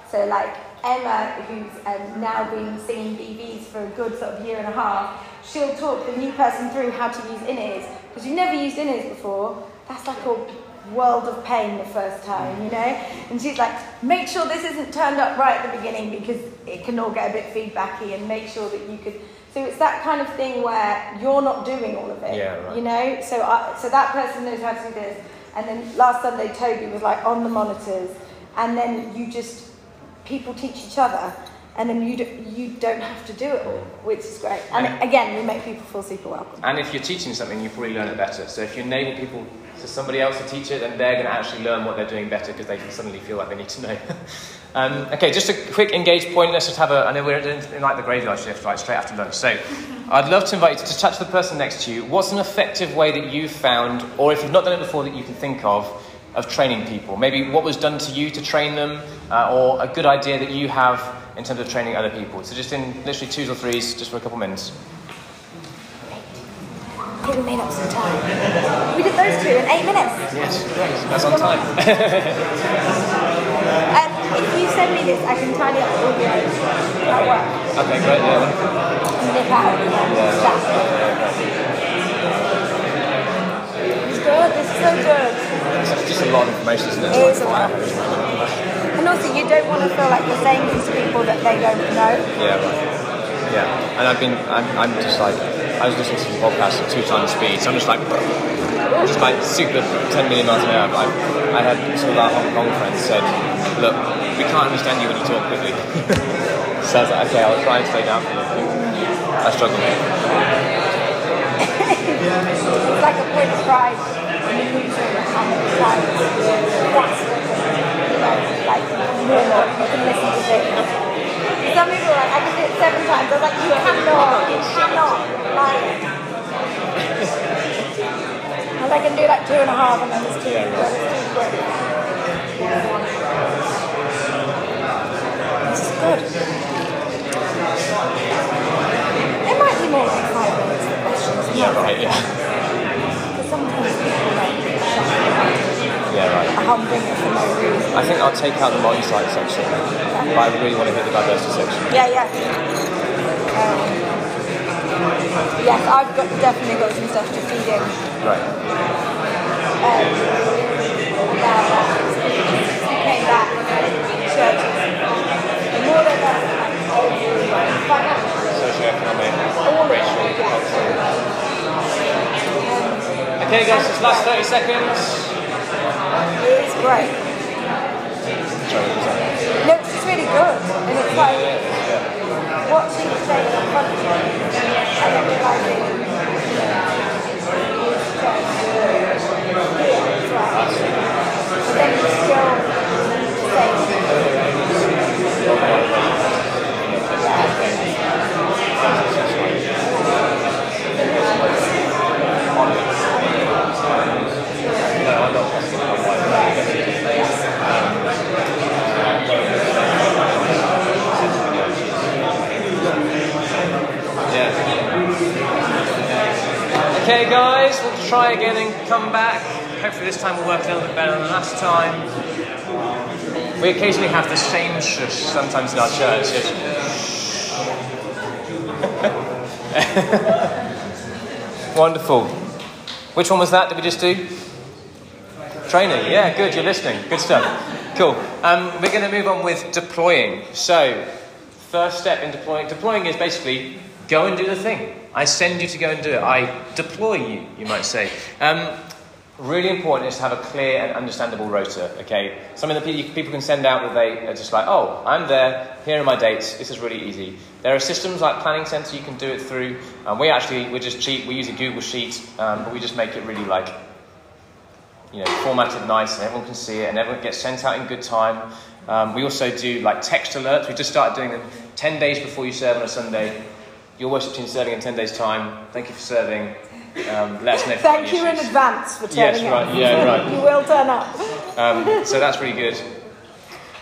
So like Emma, who's um, now been singing BVs for a good sort of year and a half, she'll talk the new person through how to use in-ears. Because you've never used in-ears before, that's like a world of pain the first time, you know? And she's like, make sure this isn't turned up right at the beginning because it can all get a bit feedbacky and make sure that you could... So it's that kind of thing where you're not doing all of it, Yeah, right. you know? So, I, so that person knows how to do this. And then last Sunday, Toby was like on the monitors. And then you just, people teach each other. And then you, do, you don't have to do it all, which is great. And And- again, you make people feel super welcome. And if you're teaching something, you probably learn it better. So if you enable people to somebody else to teach it, then they're going to actually learn what they're doing better because they suddenly feel like they need to know. um, okay, just a quick engage point. Let's just have a. I know we're in, in like the graveyard shift, right, straight after lunch. So I'd love to invite you to touch the person next to you. What's an effective way that you've found, or if you've not done it before, that you can think of, of training people? Maybe what was done to you to train them, uh, or a good idea that you have in terms of training other people. So just in literally twos or threes, just for a couple minutes. I think we made up some time. We did those two in eight minutes. Yes, that's on time. Um, if you send me this, I can tidy up the audio at work. okay, great. Yeah. Nip out. Yeah, It's good. This is so good. It's just a lot of information, isn't it? It is a lot. And also, you don't want to feel like you're saying things to people that they don't know. Yeah, right. Yeah, and I've been, I'm, I'm just like, I was listening to some podcasts at two times speed, so I'm just like, just like super 10 million miles an hour. But I, I had some of our Hong Kong friends said, look, we can't understand you when you talk quickly. so I was like, okay, I'll try and slow down for you. I struggle. It's like a point of pride and it's like, that's you know. You can listen to things. Some people are like, I can do it seven times. I was like, you cannot, you cannot. Like, and I can do like two and a half and then it's two, but it's too quick. This is good. It might be more like five minutes, the questions. Yeah, right, yeah. Because sometimes people like Yeah, right. are it for no reason. I think I'll take out the multi-site section, but I really want to hit the diversity section. Yeah, yeah. Um, yes, I've got definitely got some stuff to feed in. Right. Um. Came back, churches. The more they're like, financially, Socioeconomic, all of it, racial, cultural. Okay, guys, this last 30 seconds. It's great. No, it's really good. And it's like watching the in front of you you. Okay, guys, we'll try again and come back. Hopefully, this time we'll work a little bit better than last time. We occasionally have the same shush sometimes in our church. Wonderful. Which one was that? Did we just do? Training. Yeah, good. You're listening. Good stuff. Cool. Um, we're going to move on with deploying. So, first step in deploying. Deploying is basically go and do the thing. I send you to go and do it. I deploy you, you might say. Um, really important is to have a clear and understandable rota, okay? Something that people can send out that they are just like, oh, I'm there, here are my dates, this is really easy. There are systems like Planning Center you can do it through. Um, we actually, we're just cheap, we use a Google Sheet, um, but we just make it really like, you know, formatted nice and everyone can see it and everyone gets sent out in good time. Um, we also do like text alerts, we just started doing them 10 days before you serve on a Sunday your worship team serving in 10 days' time. Thank you for serving. Um, let us know. Thank you issues. in advance for turning yes, right, up. Yeah, right. you will turn up. Um, so that's really good.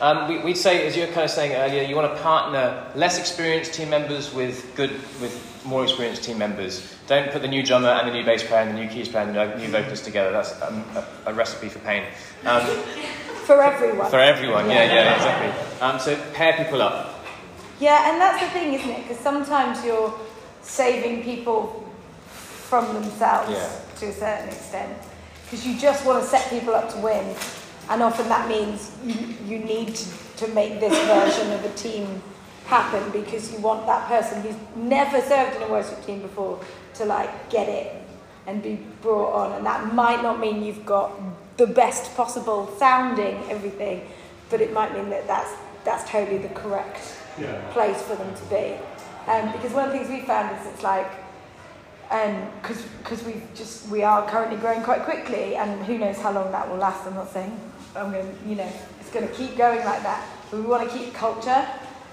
Um, we, would say, as you were kind of saying earlier, you want to partner less experienced team members with good, with more experienced team members. Don't put the new drummer and the new bass player and the new keys player and the new vocalist together. That's a, a, a recipe for pain. Um, for everyone. For everyone, yeah, yeah, yeah exactly. Um, so pair people up. Yeah, and that's the thing, isn't it? Because sometimes you're saving people from themselves yeah. to a certain extent. Because you just want to set people up to win. And often that means you, you need to, to make this version of a team happen because you want that person who's never served in a worship team before to like get it and be brought on. And that might not mean you've got the best possible sounding everything, but it might mean that that's, that's totally the correct yeah. place for them to be. Um, because one of the things we found is it's like, because um, because we just we are currently growing quite quickly, and who knows how long that will last. I'm not saying I'm going, you know, it's going to keep going like that. But we want to keep culture,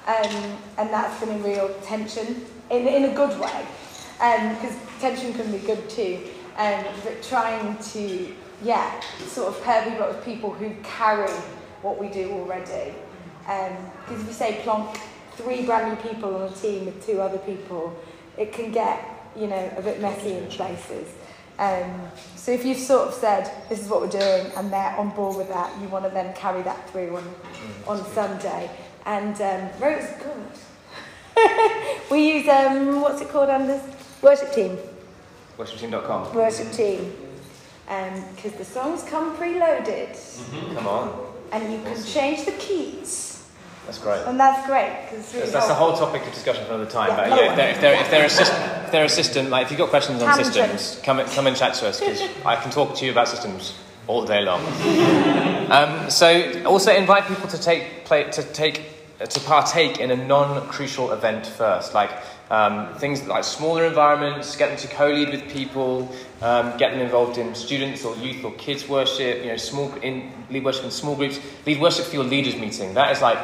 um, and that's been a real tension in in a good way, because um, tension can be good too. Um, but trying to yeah, sort of pair people up with people who carry what we do already. Because um, if you say plonk three brand new people on a team with two other people, it can get, you know, a bit messy in places. Um, so if you've sort of said, this is what we're doing, and they're on board with that, you want to then carry that through on, on Sunday. And um, Rose, good. we use, um, what's it called, Anders? Worship Team. Worshipteam.com. Worship Team. Because um, the songs come preloaded. Mm-hmm. Come on. And you can change the keys. That's great. And that's great because really that's, a whole topic of discussion for another time. Yeah, but yeah, if they're, if they're, if they're a system, if they're a system, like if you've got questions on systems, come come and chat to us because I can talk to you about systems all day long. um, so also invite people to take play, to take to partake in a non-crucial event first, like um, things like smaller environments, get them to co-lead with people, um, get them involved in students or youth or kids worship, you know, small in lead worship in small groups, lead worship for your leaders meeting. That is like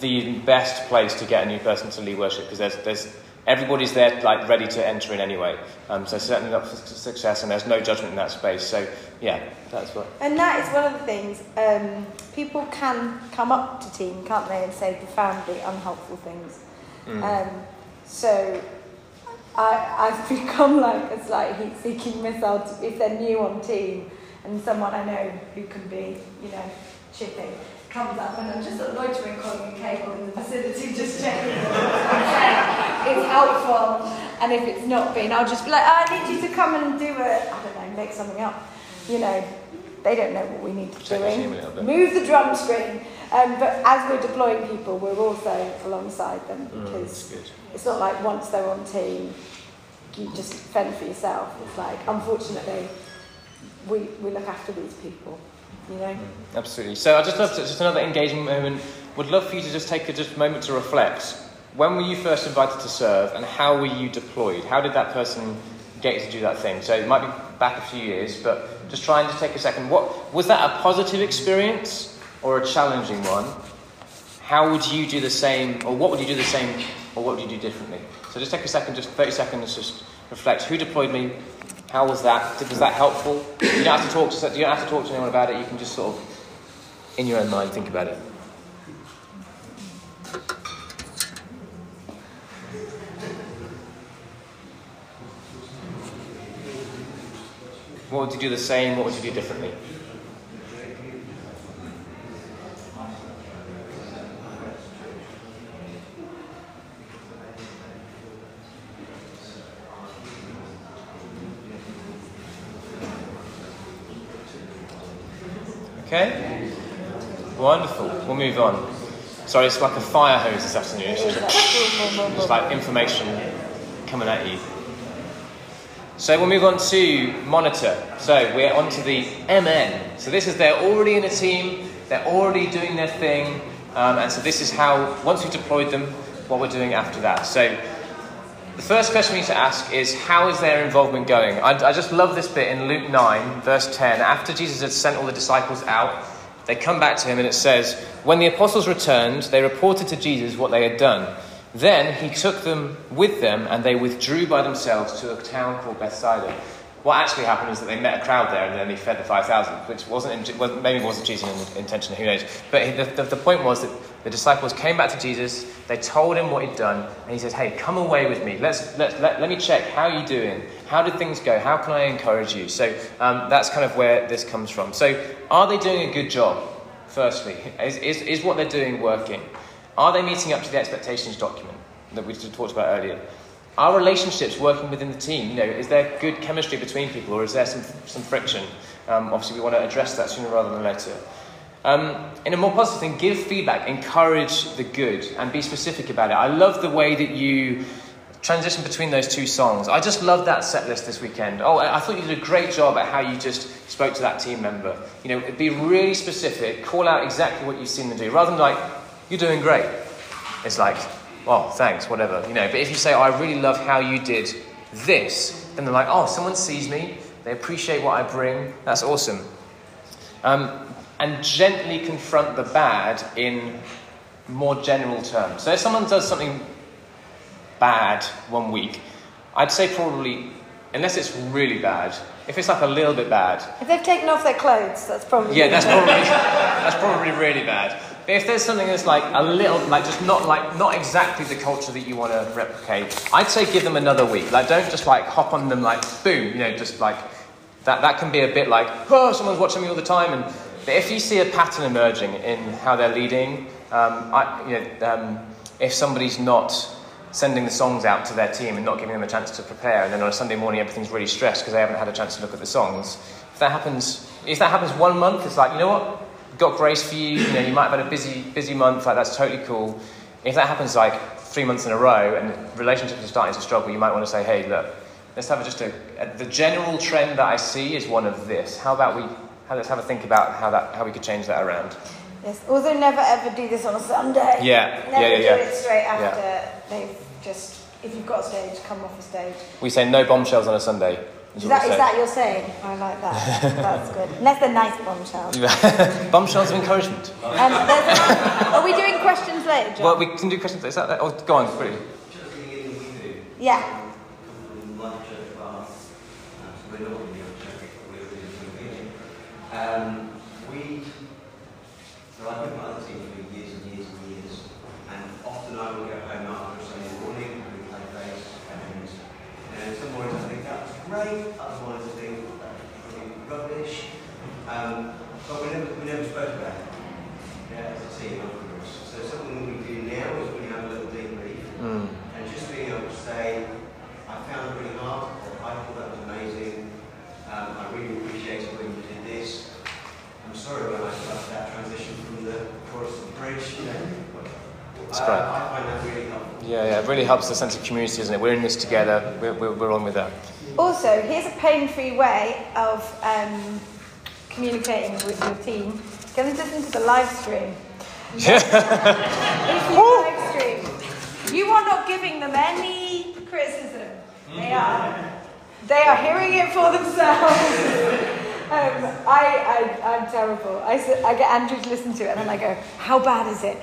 the best place to get a new person to lead worship because there's, there's everybody's there like ready to enter in anyway. Um, so certainly up for success, and there's no judgment in that space. So yeah, that's what. And that is one of the things. Um, people can come up to team, can't they, and say profoundly unhelpful things. Mm. Um, so I, I've become like a slight heat-seeking missile if they're new on team and someone I know who can be, you know, chipping comes up and I'm just a loitering calling a cable in the vicinity just checking it's helpful and if it's not been I'll just be like oh, I need you to come and do it I don't know make something up. You know they don't know what we need to do move the drum screen. Um, but as we're deploying people we're also alongside them mm, because mm, it's not like once they're on team you just fend for yourself. It's like unfortunately we, we look after these people you know? Absolutely. So I just love to, just another engaging moment. Would love for you to just take a just moment to reflect. When were you first invited to serve, and how were you deployed? How did that person get you to do that thing? So it might be back a few years, but just trying to take a second. What was that a positive experience or a challenging one? How would you do the same, or what would you do the same, or what would you do differently? So just take a second, just 30 seconds, just reflect. Who deployed me? How was that? Was that helpful? You don't have to talk to you don't have to talk to anyone about it. You can just sort of, in your own mind, think about it. What would you do the same? What would you do differently? Okay? Wonderful. We'll move on. Sorry, it's like a fire hose this afternoon. It's just, just like information coming at you. So we'll move on to monitor. So we're on to the MN. So this is they're already in a team, they're already doing their thing, um, and so this is how once we've deployed them, what we're doing after that. So the first question we need to ask is how is their involvement going? I, I just love this bit in Luke 9, verse 10. After Jesus had sent all the disciples out, they come back to him and it says, When the apostles returned, they reported to Jesus what they had done. Then he took them with them and they withdrew by themselves to a town called Bethsaida. What actually happened is that they met a crowd there and then they fed the 5,000, which wasn't, in, maybe wasn't Jesus' intention, who knows. But the, the, the point was that the disciples came back to Jesus, they told him what he'd done, and he said, Hey, come away with me. Let's, let, let, let me check. How are you doing? How did things go? How can I encourage you? So um, that's kind of where this comes from. So, are they doing a good job? Firstly, is, is, is what they're doing working? Are they meeting up to the expectations document that we talked about earlier? Are relationships working within the team? You know, is there good chemistry between people, or is there some, some friction? Um, obviously, we want to address that sooner rather than later. Um, in a more positive thing, give feedback, encourage the good, and be specific about it. I love the way that you transition between those two songs. I just love that set list this weekend. Oh, I thought you did a great job at how you just spoke to that team member. You know, be really specific, call out exactly what you've seen them do, rather than like, you're doing great. It's like, well, thanks, whatever, you know. But if you say, oh, I really love how you did this, then they're like, oh, someone sees me, they appreciate what I bring, that's awesome. Um, and gently confront the bad in more general terms. So if someone does something bad one week, I'd say probably, unless it's really bad, if it's like a little bit bad, If they've taken off their clothes, that's probably. yeah, that's probably that's probably really bad. But if there's something that's like a little, like just not like not exactly the culture that you want to replicate, I'd say give them another week. Like don't just like hop on them like boom, you know, just like that. That can be a bit like oh, someone's watching me all the time. And but if you see a pattern emerging in how they're leading, um, I, you know, um, if somebody's not sending the songs out to their team and not giving them a chance to prepare, and then on a Sunday morning everything's really stressed because they haven't had a chance to look at the songs. If that happens, if that happens one month, it's like you know what, got grace for you. You know, you might have had a busy, busy month. Like that's totally cool. If that happens like three months in a row and relationships are starting to struggle, you might want to say, hey, look, let's have just a, a the general trend that I see is one of this. How about we? How, let's have a think about how that how we could change that around. Yes. Also, never ever do this on a Sunday. Yeah, Never yeah, yeah, do yeah. it straight Yeah. after they've just. If you've got a stage, come off a stage. We say no bombshells on a Sunday. Is what that, we is say. that your saying? I like that. That's good. Unless they're nice bombshells. bombshells of encouragement. Um, are we doing questions later, Jon? Well, we can do questions. Later. Is that, that? Oh, go on, quickly. Just beginning we do, yeah. from one church bar, uh, so we're not in the other church, but we're really doing it. Um, we, so I've been part of the team for years and years and years, and often I will go home after a Sunday morning, we play bass, and, and some mornings I think that was great, other mornings I think that was rubbish, um, but we never, we never spoke about it, yeah, as a team afterwards. So something that we do now is we have a little debrief, Mm. and just being able to say, I found it really hard, or I thought that was amazing, um, I really appreciated when you did this. I'm sorry when I started that transition from the chorus to the bridge, you know. It's great. I find that really helpful. Yeah, yeah. It really helps the sense of community, doesn't it? We're in this together. We're, we're, we're on with that. Also, here's a pain-free way of um, communicating with your team. Go and listen to the live stream. Listen to the live stream. You are not giving them any criticism. They are. They are hearing it for themselves. Um, I, I, I'm terrible. I, I get Andrew to listen to it and then I go, how bad is it?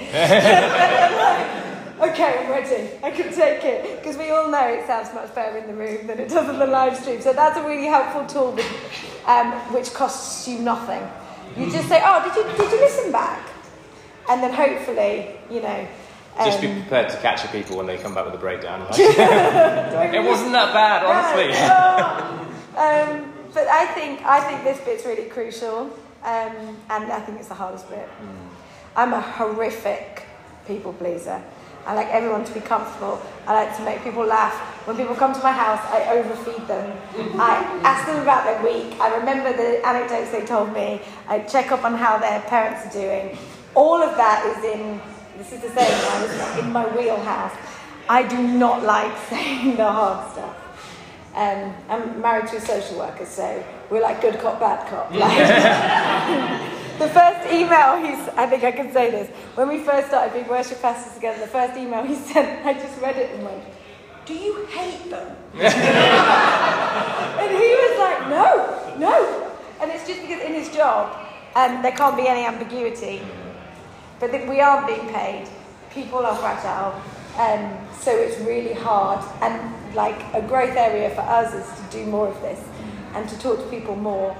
like, okay, I'm ready. I can take it. Because we all know it sounds much better in the room than it does on the live stream. So that's a really helpful tool with, um, which costs you nothing. You just say, oh, did you, did you listen back? And then hopefully, you know. Just be um, prepared to capture people when they come back with a breakdown. Like, it wasn't that bad, honestly. um, but I think I think this bit's really crucial, um, and I think it's the hardest bit. I'm a horrific people pleaser. I like everyone to be comfortable. I like to make people laugh. When people come to my house, I overfeed them. I ask them about their week. I remember the anecdotes they told me. I check up on how their parents are doing. All of that is in. This is the same. I was in my wheelhouse. I do not like saying the hard stuff. Um, I'm married to a social worker, so we're like good cop, bad cop. Like, the first email he's, I think I can say this, when we first started being worship pastors together, the first email he sent, I just read it and went, Do you hate them? and he was like, No, no. And it's just because in his job, um, there can't be any ambiguity. But we aren't being paid, people are fragile, um, so it's really hard. And like a growth area for us is to do more of this and to talk to people more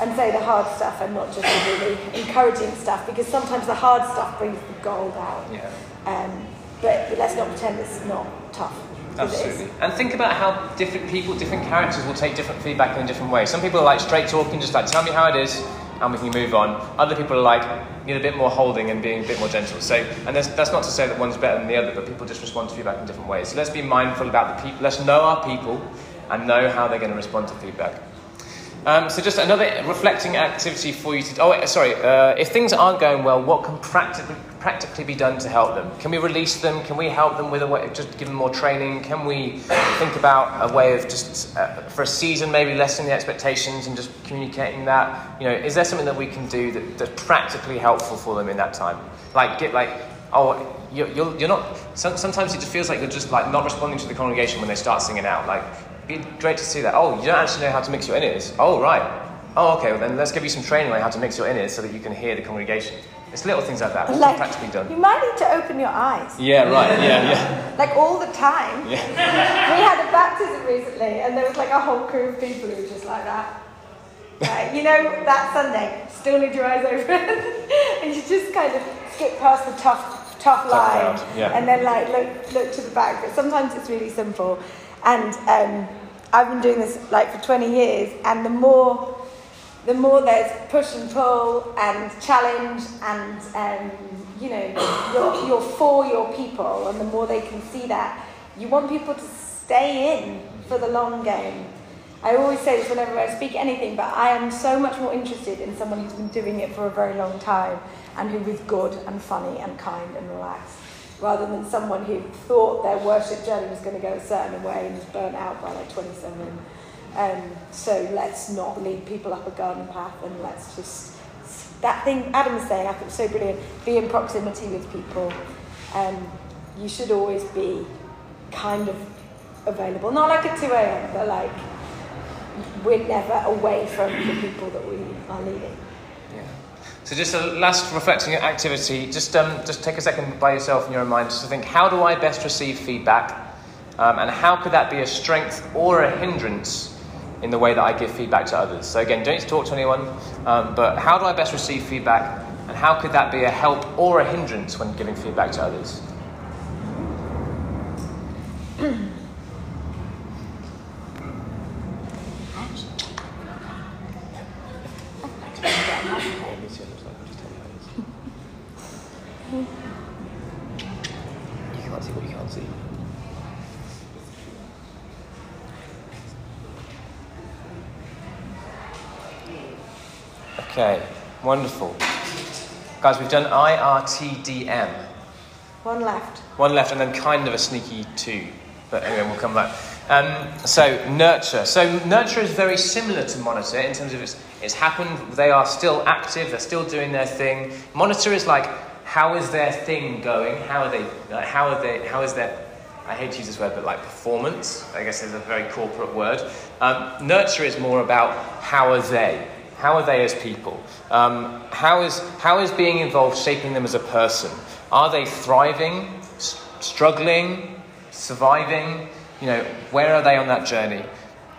and say the hard stuff and not just the really encouraging stuff because sometimes the hard stuff brings the gold out. Yeah. Um, but let's not pretend it's not tough. 'cause it is. Absolutely. And think about how different people, different characters will take different feedback in a different way. Some people are like straight talking, just like tell me how it is, and we can move on. Other people are like need a bit more holding and being a bit more gentle. So, and that's, not to say that one's better than the other, but people just respond to feedback in different ways. So let's be mindful about the people. Let's know our people and know how they're going to respond to feedback. Um, so just another reflecting activity for you to. Oh, sorry. Uh, if things aren't going well, what can practically practically be done to help them? Can we release them? Can we help them with a way? Just give them more training? Can we think about a way of just uh, for a season maybe lessening the expectations and just communicating that? You know, is there something that we can do that, that's practically helpful for them in that time? Like get like. Oh, you're, you're, you're not. Some, sometimes it just feels like you're just like not responding to the congregation when they start singing out. Like, it'd be great to see that. Oh, you don't actually know how to mix your in-ears. Oh, right. Oh, okay. Well, then let's give you some training on how to mix your in-ears so that you can hear the congregation. It's little things like that. What's Like, practically done? you might need to open your eyes. Yeah. Right. Yeah. Yeah. Like all the time. Yeah. we had a baptism recently, and there was like a whole crew of people who were just like that. Right, you know, that Sunday, still need your eyes open, and you just kind of skip past the tough, tough line, crowd, yeah. and then like look, look to the back. But sometimes it's really simple, and um, I've been doing this like for 20 years, and the more, the more there's push and pull and challenge, and um, you know, you're, you're for your people, and the more they can see that, you want people to stay in for the long game. I always say this whenever I speak anything, but I am so much more interested in someone who's been doing it for a very long time and who is good and funny and kind and relaxed, rather than someone who thought their worship journey was going to go a certain way and was burnt out by like 27. Um, so let's not lead people up a garden path and let's just that thing Adam was saying, I think was so brilliant. Be in proximity with people. Um, you should always be kind of available, not like at 2 a.m., but like we're never away from the people that we are leading. Yeah. So just a last reflecting activity. Just um, just take a second by yourself in your own mind just to think: How do I best receive feedback, um, and how could that be a strength or a hindrance in the way that I give feedback to others? So again, don't need to talk to anyone, um, but how do I best receive feedback, and how could that be a help or a hindrance when giving feedback to others? You can't see what you can't see. Okay, wonderful. Guys, we've done IRTDM. One left. One left, and then kind of a sneaky two. But anyway, we'll come back. Um, so, nurture. So, nurture is very similar to monitor in terms of it's, it's happened, they are still active, they're still doing their thing. Monitor is like, how is their thing going? How are they, like, how are they, how is their, I hate to use this word, but like performance, I guess is a very corporate word. Um, nurture is more about how are they? How are they as people? Um, how, is, how is being involved shaping them as a person? Are they thriving, s- struggling, surviving? You know, where are they on that journey?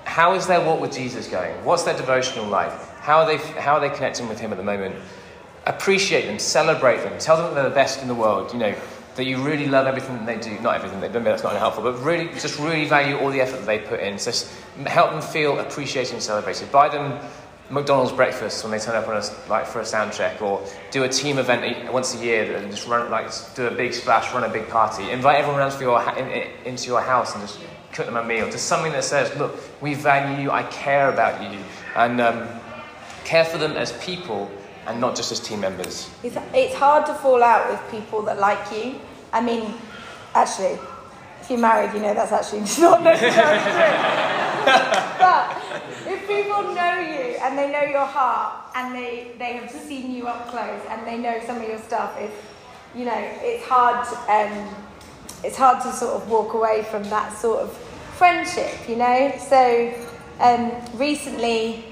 How is their walk with Jesus going? What's their devotional life? How are they, how are they connecting with Him at the moment? Appreciate them, celebrate them, tell them that they're the best in the world. You know, that you really love everything that they do. Not everything they that's not helpful, but really, just really value all the effort that they put in. So help them feel appreciated and celebrated. Buy them McDonald's breakfast when they turn up on a, like for a sound check, or do a team event once a year and just run like do a big splash, run a big party. Invite everyone else for your ha- in, in, into your house and just cook them a meal. Just something that says, look, we value you, I care about you, and um, care for them as people and not just as team members. It's, it's hard to fall out with people that like you. I mean, actually, if you're married, you know that's actually not necessarily true. but people know you and they know your heart and they, they have seen you up close and they know some of your stuff, it's, you know, it's hard, um, it's hard to sort of walk away from that sort of friendship, you know? So um, recently,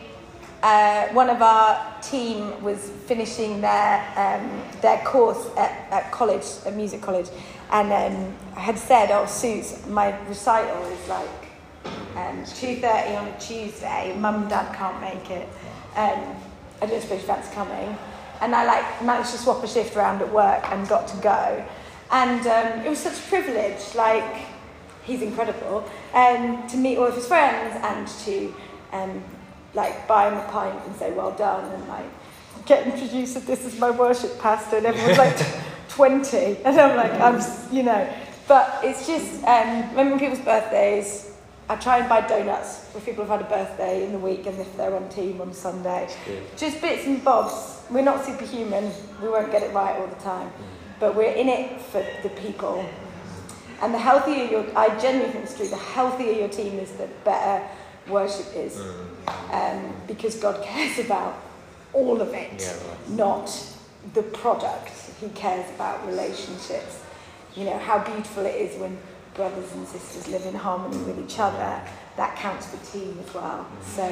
uh, one of our team was finishing their um, their course at, at college, at music college, and um, had said, "Oh, Suze, my recital is like um, two thirty on a Tuesday. Mum and Dad can't make it. Um, I don't suppose that's coming." And I like managed to swap a shift around at work and got to go, and um, it was such a privilege. Like he's incredible, um, to meet all of his friends and to um, like buy him a pint and say well done and like get introduced that this is my worship pastor and everyone's like 20 and I'm like I'm you know but it's just um, remembering people's birthdays I try and buy donuts for people who have had a birthday in the week and if they're on team on Sunday. Just bits and bobs. We're not superhuman. We won't get it right all the time. But we're in it for the people. And the healthier your I genuinely think it's true the healthier your team is the better worship is. Um, because God cares about all of it, Yeah, right. not the product. He cares about relationships. You know, how beautiful it is when brothers and sisters live in harmony with each other. That counts for team as well. So,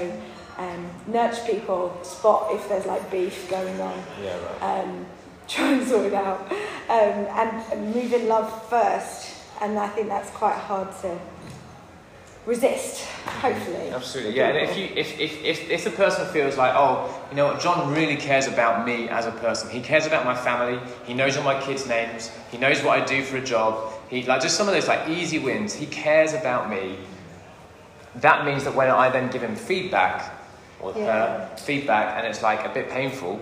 um, nurture people, spot if there's like beef going on, Yeah, right. um, try and sort it out, um, and, and move in love first. And I think that's quite hard to resist, hopefully. Absolutely, yeah. And if you, if, if, if, if the person feels like, oh, you know what, Jon really cares about me as a person. He cares about my family. He knows all my kids' names. He knows what I do for a job. He like just some of those like easy wins. He cares about me. That means that when I then give him feedback or uh, Yeah. her feedback, and it's like a bit painful.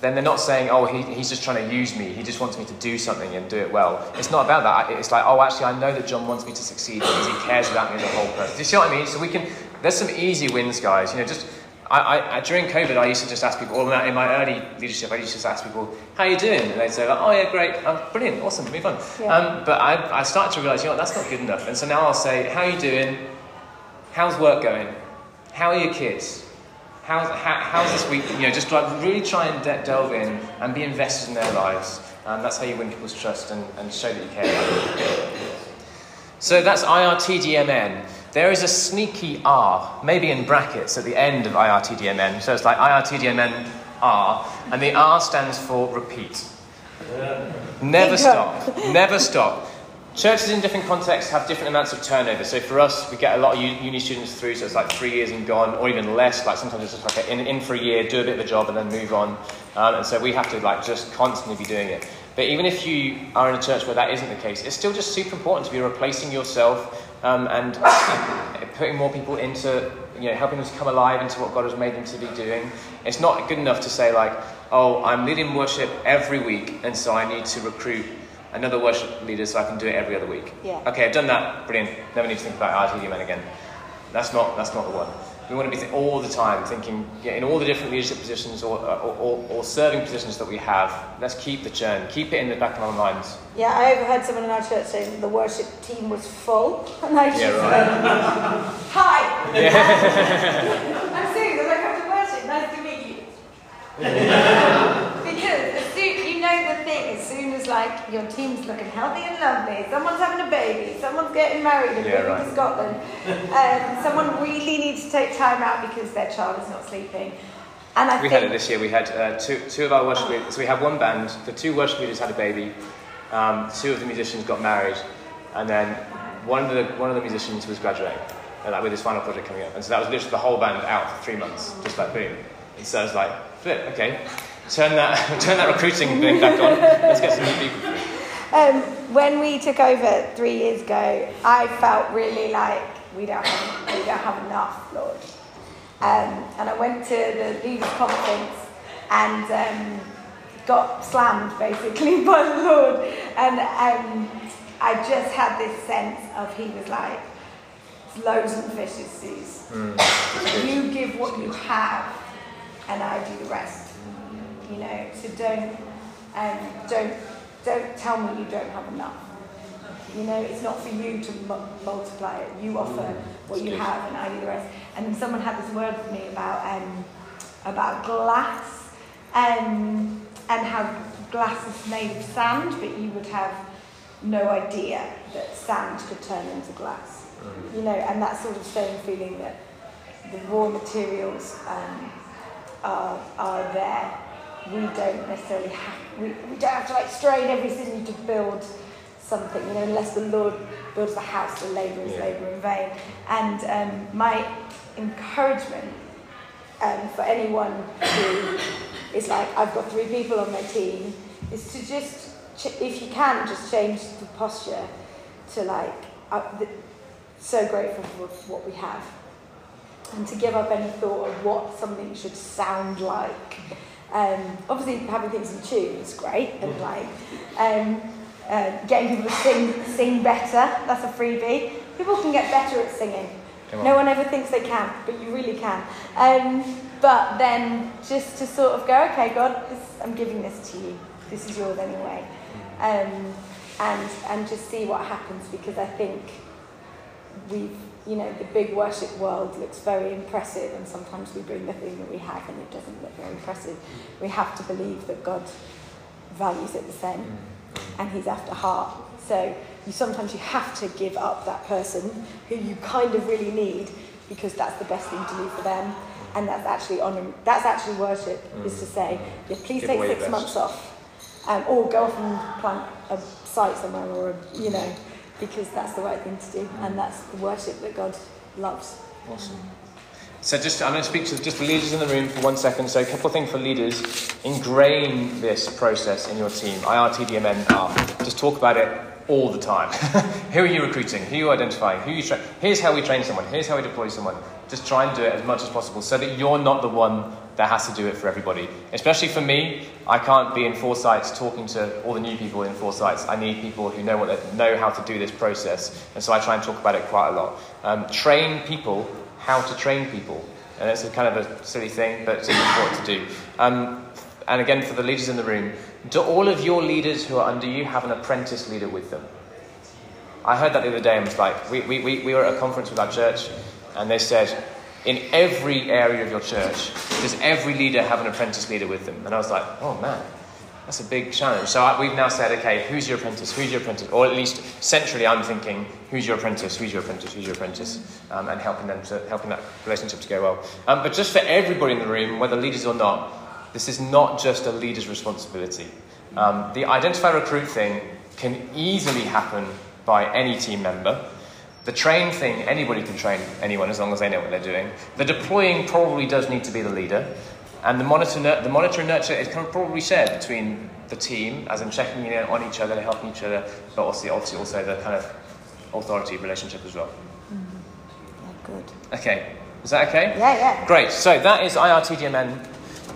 Then they're not saying, oh, he, he's just trying to use me. He just wants me to do something and do it well. It's not about that. It's like, oh, actually, I know that Jon wants me to succeed because he cares about me as a whole person. Do you see what I mean? So we can. There's some easy wins, guys. You know, just I, I, during COVID, I used to just ask people. Or in my early leadership, I used to just ask people, "How are you doing?" And they'd say, like, "Oh yeah, great, um, brilliant, awesome, move on." Yeah. Um, but I, I started to realise, you know, that's not good enough. And so now I'll say, "How are you doing? How's work going? How are your kids? How's, how, how's this week? You know, just like really try and de- delve in and be invested in their lives. And that's how you win people's trust and, and show that you care. So that's IRTDMN. There is a sneaky R, maybe in brackets at the end of IRTDMN. So it's like IRTDMN R, and the R stands for repeat. Never stop. Never stop. Churches in different contexts have different amounts of turnover. So for us, we get a lot of uni students through, so it's like three years and gone, or even less. Like sometimes it's just like in, in for a year, do a bit of a job, and then move on. Um, and so we have to like just constantly be doing it. But even if you are in a church where that isn't the case, it's still just super important to be replacing yourself um, and putting more people into, you know, helping them to come alive into what God has made them to be doing. It's not good enough to say like, oh, I'm leading worship every week, and so I need to recruit another worship leader so I can do it every other week. Yeah. Okay, I've done that. Brilliant. Never need to think about RTD man again. That's not that's not the one. We want to be all the time thinking yeah, in all the different leadership positions or, uh, or, or, or serving positions that we have. Let's keep the churn. Keep it in the back of our minds. Yeah, I overheard someone in our church saying the worship team was full, and I just Yeah, right. "Hi, I'm Sue. I'm like after worship. Nice to meet you." because as soon, you know the thing, as soon as like your team's looking healthy and lovely, someone's having a baby, someone's getting married and Yeah, moving right. to Scotland, um, someone really needs to take time out because their child is not sleeping. And I We think had it this year. We had uh, two, two of our worship leaders. So we had one band. The two worship leaders had a baby. Um, two of the musicians got married, and then one of the one of the musicians was graduating, uh, like with his final project coming up. And so that was literally the whole band out for three months, just like boom. And so I was like, flip, okay, turn that turn that recruiting thing back on. Let's get some new people. through. Um, when we took over three years ago, I felt really like we don't have, we don't have enough, Lord. Um, and I went to the leaders conference and um, got slammed basically by the Lord. And um, I just had this sense of He was like, loaves and fishes, Suze. You give what you have, and I do the rest. You know, so don't, um, don't, don't tell me you don't have enough. You know, it's not for you to mu- multiply it. You offer what you have, and I do the rest. And someone had this word for me about um, about glass, um, and how glass is made of sand, but you would have no idea that sand could turn into glass. You know, and that sort of same feeling that the raw materials um, are, are there. We don't necessarily have, we, we don't have to like strain every everything to build something, you know, unless the Lord builds the house, the labour is Yeah. labour in vain. And um, my encouragement um, for anyone who is like, I've got three people on my team, is to just, ch- if you can, just change the posture to like, uh, the, so grateful for what we have. And to give up any thought of what something should sound like. Um, obviously, having things in tune is great, and like um, uh, getting people to sing, sing better, that's a freebie. People can get better at singing. On. No one ever thinks they can, but you really can. Um, but then just to sort of go, okay, God, this, I'm giving this to you. This is yours anyway. Um, and, and just see what happens because I think we've, you know, the big worship world looks very impressive and sometimes we bring the thing that we have and it doesn't look very impressive. We have to believe that God values it the same and he's after heart. So you sometimes you have to give up that person who you kind of really need because that's the best thing to do for them. And that's actually honor, that's actually worship, is to say, yeah, please Give take six months off. Um, or go off and plant a site somewhere or, a, you know, because that's the right thing to do. And that's the worship that God loves. Awesome. So just, I'm going to speak to just the leaders in the room for one second. So a couple of things for leaders. Ingrain this process in your team. IRTDMN are. Just talk about it all the time. who are you recruiting? Who are you identifying? Who you tra- Here's how we train someone. Here's how we deploy someone. Just try and do it as much as possible so that you're not the one that has to do it for everybody. Especially for me, I can't be in Foresights talking to all the new people in Foresights. I need people who know what they, know how to do this process, and so I try and talk about it quite a lot. Um, train people how to train people, and it's a kind of a silly thing, but it's important to do. Um, and again, for the leaders in the room, do all of your leaders who are under you have an apprentice leader with them? I heard that the other day and was like, we, we, we, we were at a conference with our church, and they said, in every area of your church, does every leader have an apprentice leader with them? And I was like, oh man, that's a big challenge. So I, we've now said, okay, who's your apprentice? Who's your apprentice? Or at least centrally, I'm thinking, who's your apprentice? Who's your apprentice? Who's your apprentice? Um, and helping them to helping that relationship to go well. Um, but just for everybody in the room, whether leaders or not, this is not just a leader's responsibility. Um, the identify recruit thing can easily happen by any team member. The train thing, anybody can train anyone as long as they know what they're doing. The deploying probably does need to be the leader. And the monitor, the monitor and nurture is kind of probably shared between the team, as in checking in on each other and helping each other, but also, obviously also the kind of authority relationship as well. Yeah, good. Okay, is that okay? Yeah, yeah. Great. So that is IRTDMN.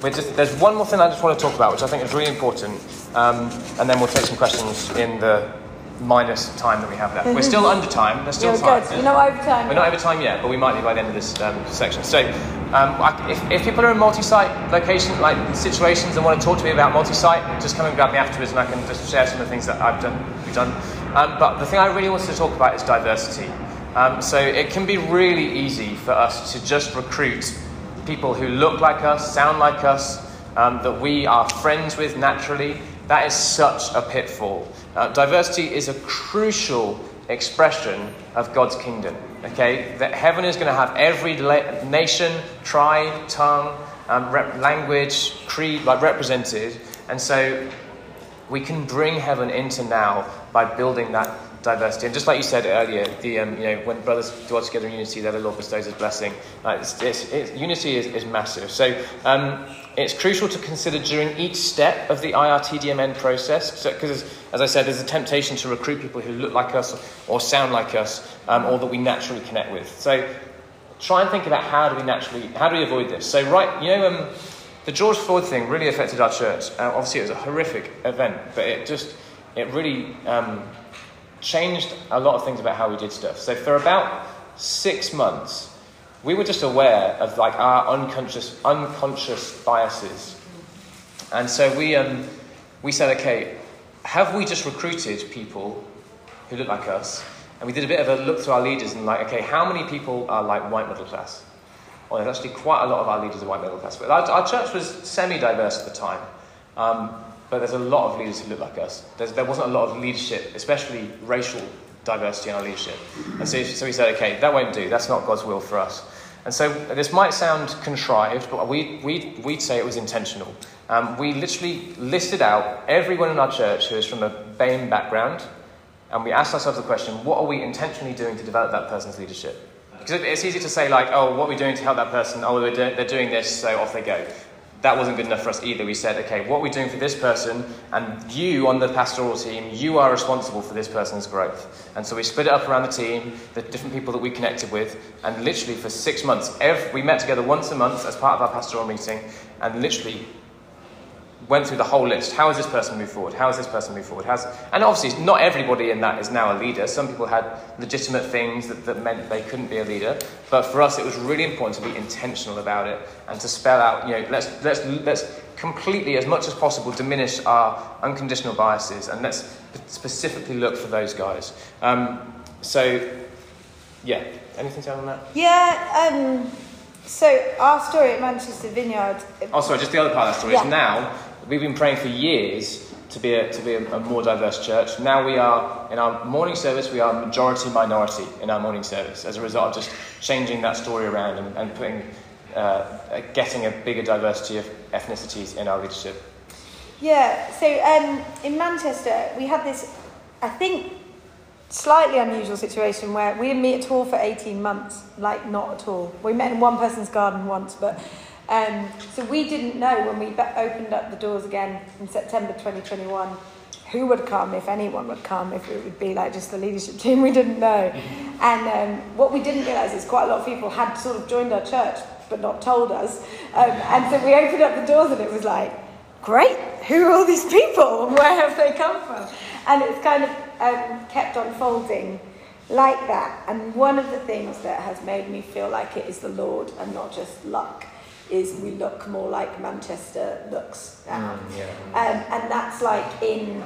We're just, there's one more thing I just want to talk about, which I think is really important, um, and then we'll take some questions in the minus time that we have left. We're still under time. There's still You're time. good. You're not overtime. We're not over time yet, but we might be by the end of this um, section. So, um, I, if, if people are in multi-site location, like situations, and want to talk to me about multi-site, just come and grab me afterwards, and I can just share some of the things that I've done. We've done. Um, but the thing I really wanted to talk about is diversity. Um, so it can be really easy for us to just recruit people who look like us, sound like us, um, that we are friends with naturally. That is such a pitfall. Uh, diversity is a crucial expression of God's kingdom. Okay, that heaven is going to have every la- nation, tribe, tongue, um, rep- language, creed, like represented, and so we can bring heaven into now by building that diversity. And just like you said earlier, the um, you know when brothers dwell together in unity, there the Lord bestows His blessing. Like it's, it's, it's, unity is, is massive. So um, it's crucial to consider during each step of the IRTDMN process, because as, as I said, there's a temptation to recruit people who look like us or sound like us, um, or that we naturally connect with. So try and think about how do we naturally, how do we avoid this? So right, you know. Um, the George Floyd thing really affected our church. Uh, obviously, it was a horrific event, but it just it really um, changed a lot of things about how we did stuff. So for about six months, we were just aware of like our unconscious unconscious biases, and so we um, we said, okay, have we just recruited people who look like us? And we did a bit of a look through our leaders and like, okay, how many people are like white middle class? Well, there's actually quite a lot of our leaders are white middle class. But our, our church was semi-diverse at the time. Um, but there's a lot of leaders who look like us. There's, there wasn't a lot of leadership, especially racial diversity in our leadership. And so, so we said, okay, that won't do. That's not God's will for us. And so this might sound contrived, but we, we, we'd say it was intentional. Um, we literally listed out everyone in our church who is from a BAME background, and we asked ourselves the question, what are we intentionally doing to develop that person's leadership? Because it's easy to say, like, oh, what are we doing to help that person? Oh, they're, they're doing this, so off they go. That wasn't good enough for us either. We said, okay, what we're we doing for this person? And you, on the pastoral team, you are responsible for this person's growth. And so we split it up around the team, the different people that we connected with, and literally for six months, every, we met together once a month as part of our pastoral meeting, and literally went through the whole list. How has this person moved forward? How has this person moved forward? How's... And obviously, not everybody in that is now a leader. Some people had legitimate things that, that meant they couldn't be a leader. But for us, it was really important to be intentional about it and to spell out, you know, let's, let's, let's completely, as much as possible, diminish our unconditional biases and let's specifically look for those guys. Um, so, yeah. Anything to add on that? Yeah, um, so our story at Manchester Vineyard. Oh, sorry, just the other part of that story Yeah. is now we've been praying for years to be a, to be a, a more diverse church. Now we are in our morning service, we are majority minority in our morning service as a result of just changing that story around and, and putting uh, getting a bigger diversity of ethnicities in our leadership. Yeah, so um, in Manchester, we had this, I think, slightly unusual situation where we didn't meet at all for 18 months, like not at all. We met in one person's garden once, but um, so we didn't know when we opened up the doors again in September 2021 who would come, if anyone would come, if it would be like just the leadership team, we didn't know. And um, what we didn't realise is quite a lot of people had sort of joined our church but not told us. Um, and so we opened up the doors and it was like, great, who are all these people and where have they come from? And it's kind of um, kept unfolding like that. And one of the things that has made me feel like it is the Lord and not just luck is we look more like Manchester looks now. yeah. Um, and that's like in,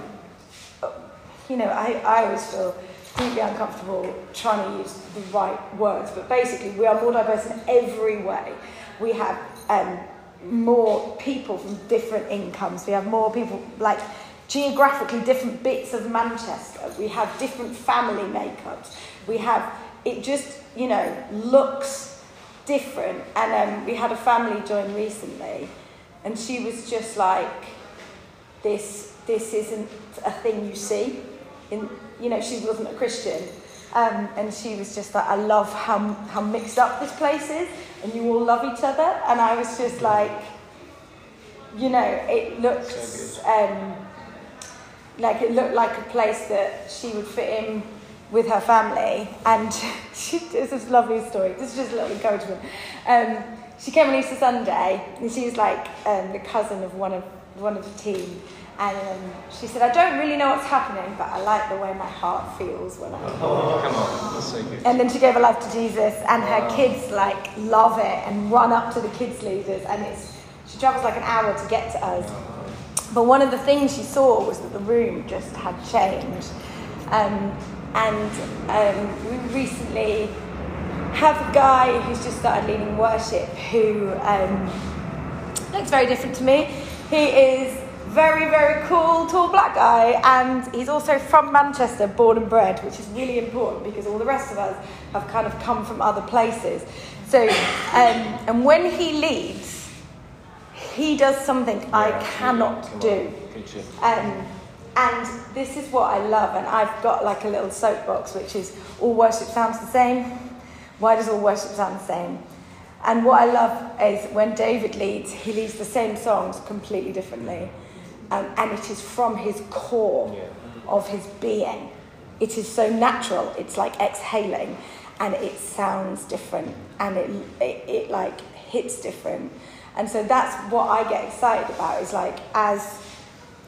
you know, I, I always feel deeply uncomfortable trying to use the right words, but basically we are more diverse in every way. We have um, more people from different incomes. We have more people like geographically different bits of Manchester. We have different family makeups. We have it just you know looks different. And um, we had a family join recently, and she was just like, "This this isn't a thing you see." In you know she wasn't a Christian. Um, and she was just like, I love how, how mixed up this place is, and you all love each other. And I was just like, you know, it looks um, like it looked like a place that she would fit in with her family. And she, it's this lovely story. This is just a little encouragement. Um, she came on Easter Sunday, and she was like um, the cousin of one of one of the team. And um, she said, I don't really know what's happening, but I like the way my heart feels when I'm Oh, come on, that's so good. and then she gave her life to Jesus, and her kids like love it and run up to the kids leaders, and it's she travels like an hour to get to us. But one of the things she saw was that the room just had changed, um, and um, we recently have a guy who's just started leading worship who um, looks very different to me. He is very, very cool, tall black guy, and he's also from Manchester, born and bred, which is really important because all the rest of us have kind of come from other places. So, um, and when he leads, he does something I cannot do. Um, and this is what I love, and I've got like a little soapbox, which is all worship sounds the same. Why does all worship sound the same? And what I love is when David leads, he leads the same songs completely differently. Um, and it is from his core of his being. It is so natural, it's like exhaling, and it sounds different, and it, it, it like hits different. And so that's what I get excited about is like as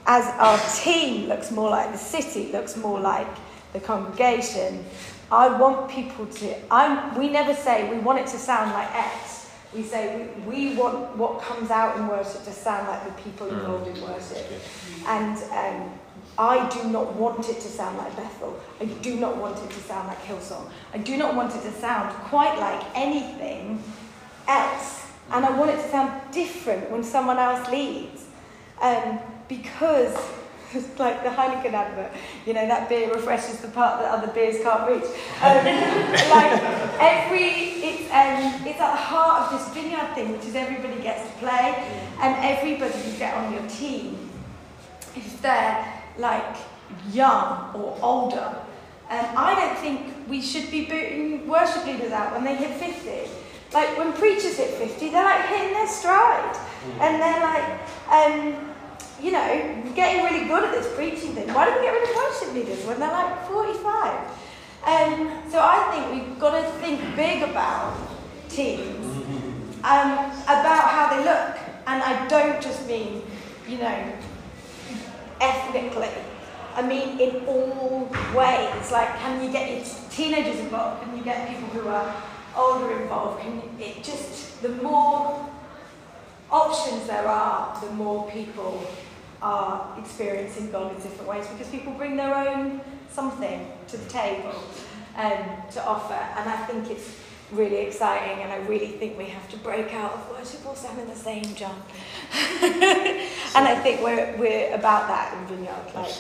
as our team looks more like the city, looks more like the congregation, I want people to, I'm, we never say we want it to sound like X. We say we, we want what comes out in worship to sound like the people involved in worship. And um, I do not want it to sound like Bethel. I do not want it to sound like Hillsong. I do not want it to sound quite like anything else. And I want it to sound different when someone else leads. Um, because it's like the Heineken advert, you know, that beer refreshes the part that other beers can't reach. Um, like every, it's, um, it's at the heart of this vineyard thing, which is everybody gets to play, and everybody you get on your team, if they're like young or older, um, I don't think we should be booting worship leaders out when they hit 50. Like when preachers hit 50, they're like hitting their stride. And they're like, um, you know, getting really good at this preaching thing. Why do we get rid of worship leaders when they're like 45? Um, so I think we've got to think big about teams, um, about how they look. And I don't just mean, you know, ethnically. I mean, in all ways. Like, can you get your teenagers involved? Can you get people who are older involved? Can you, it just the more options there are, the more people are experiencing God in different ways because people bring their own something to the table um, to offer. And I think it's really exciting and I really think we have to break out of worship all sounding the same, Jon. and I think we're, we're about that in Vineyard. Like,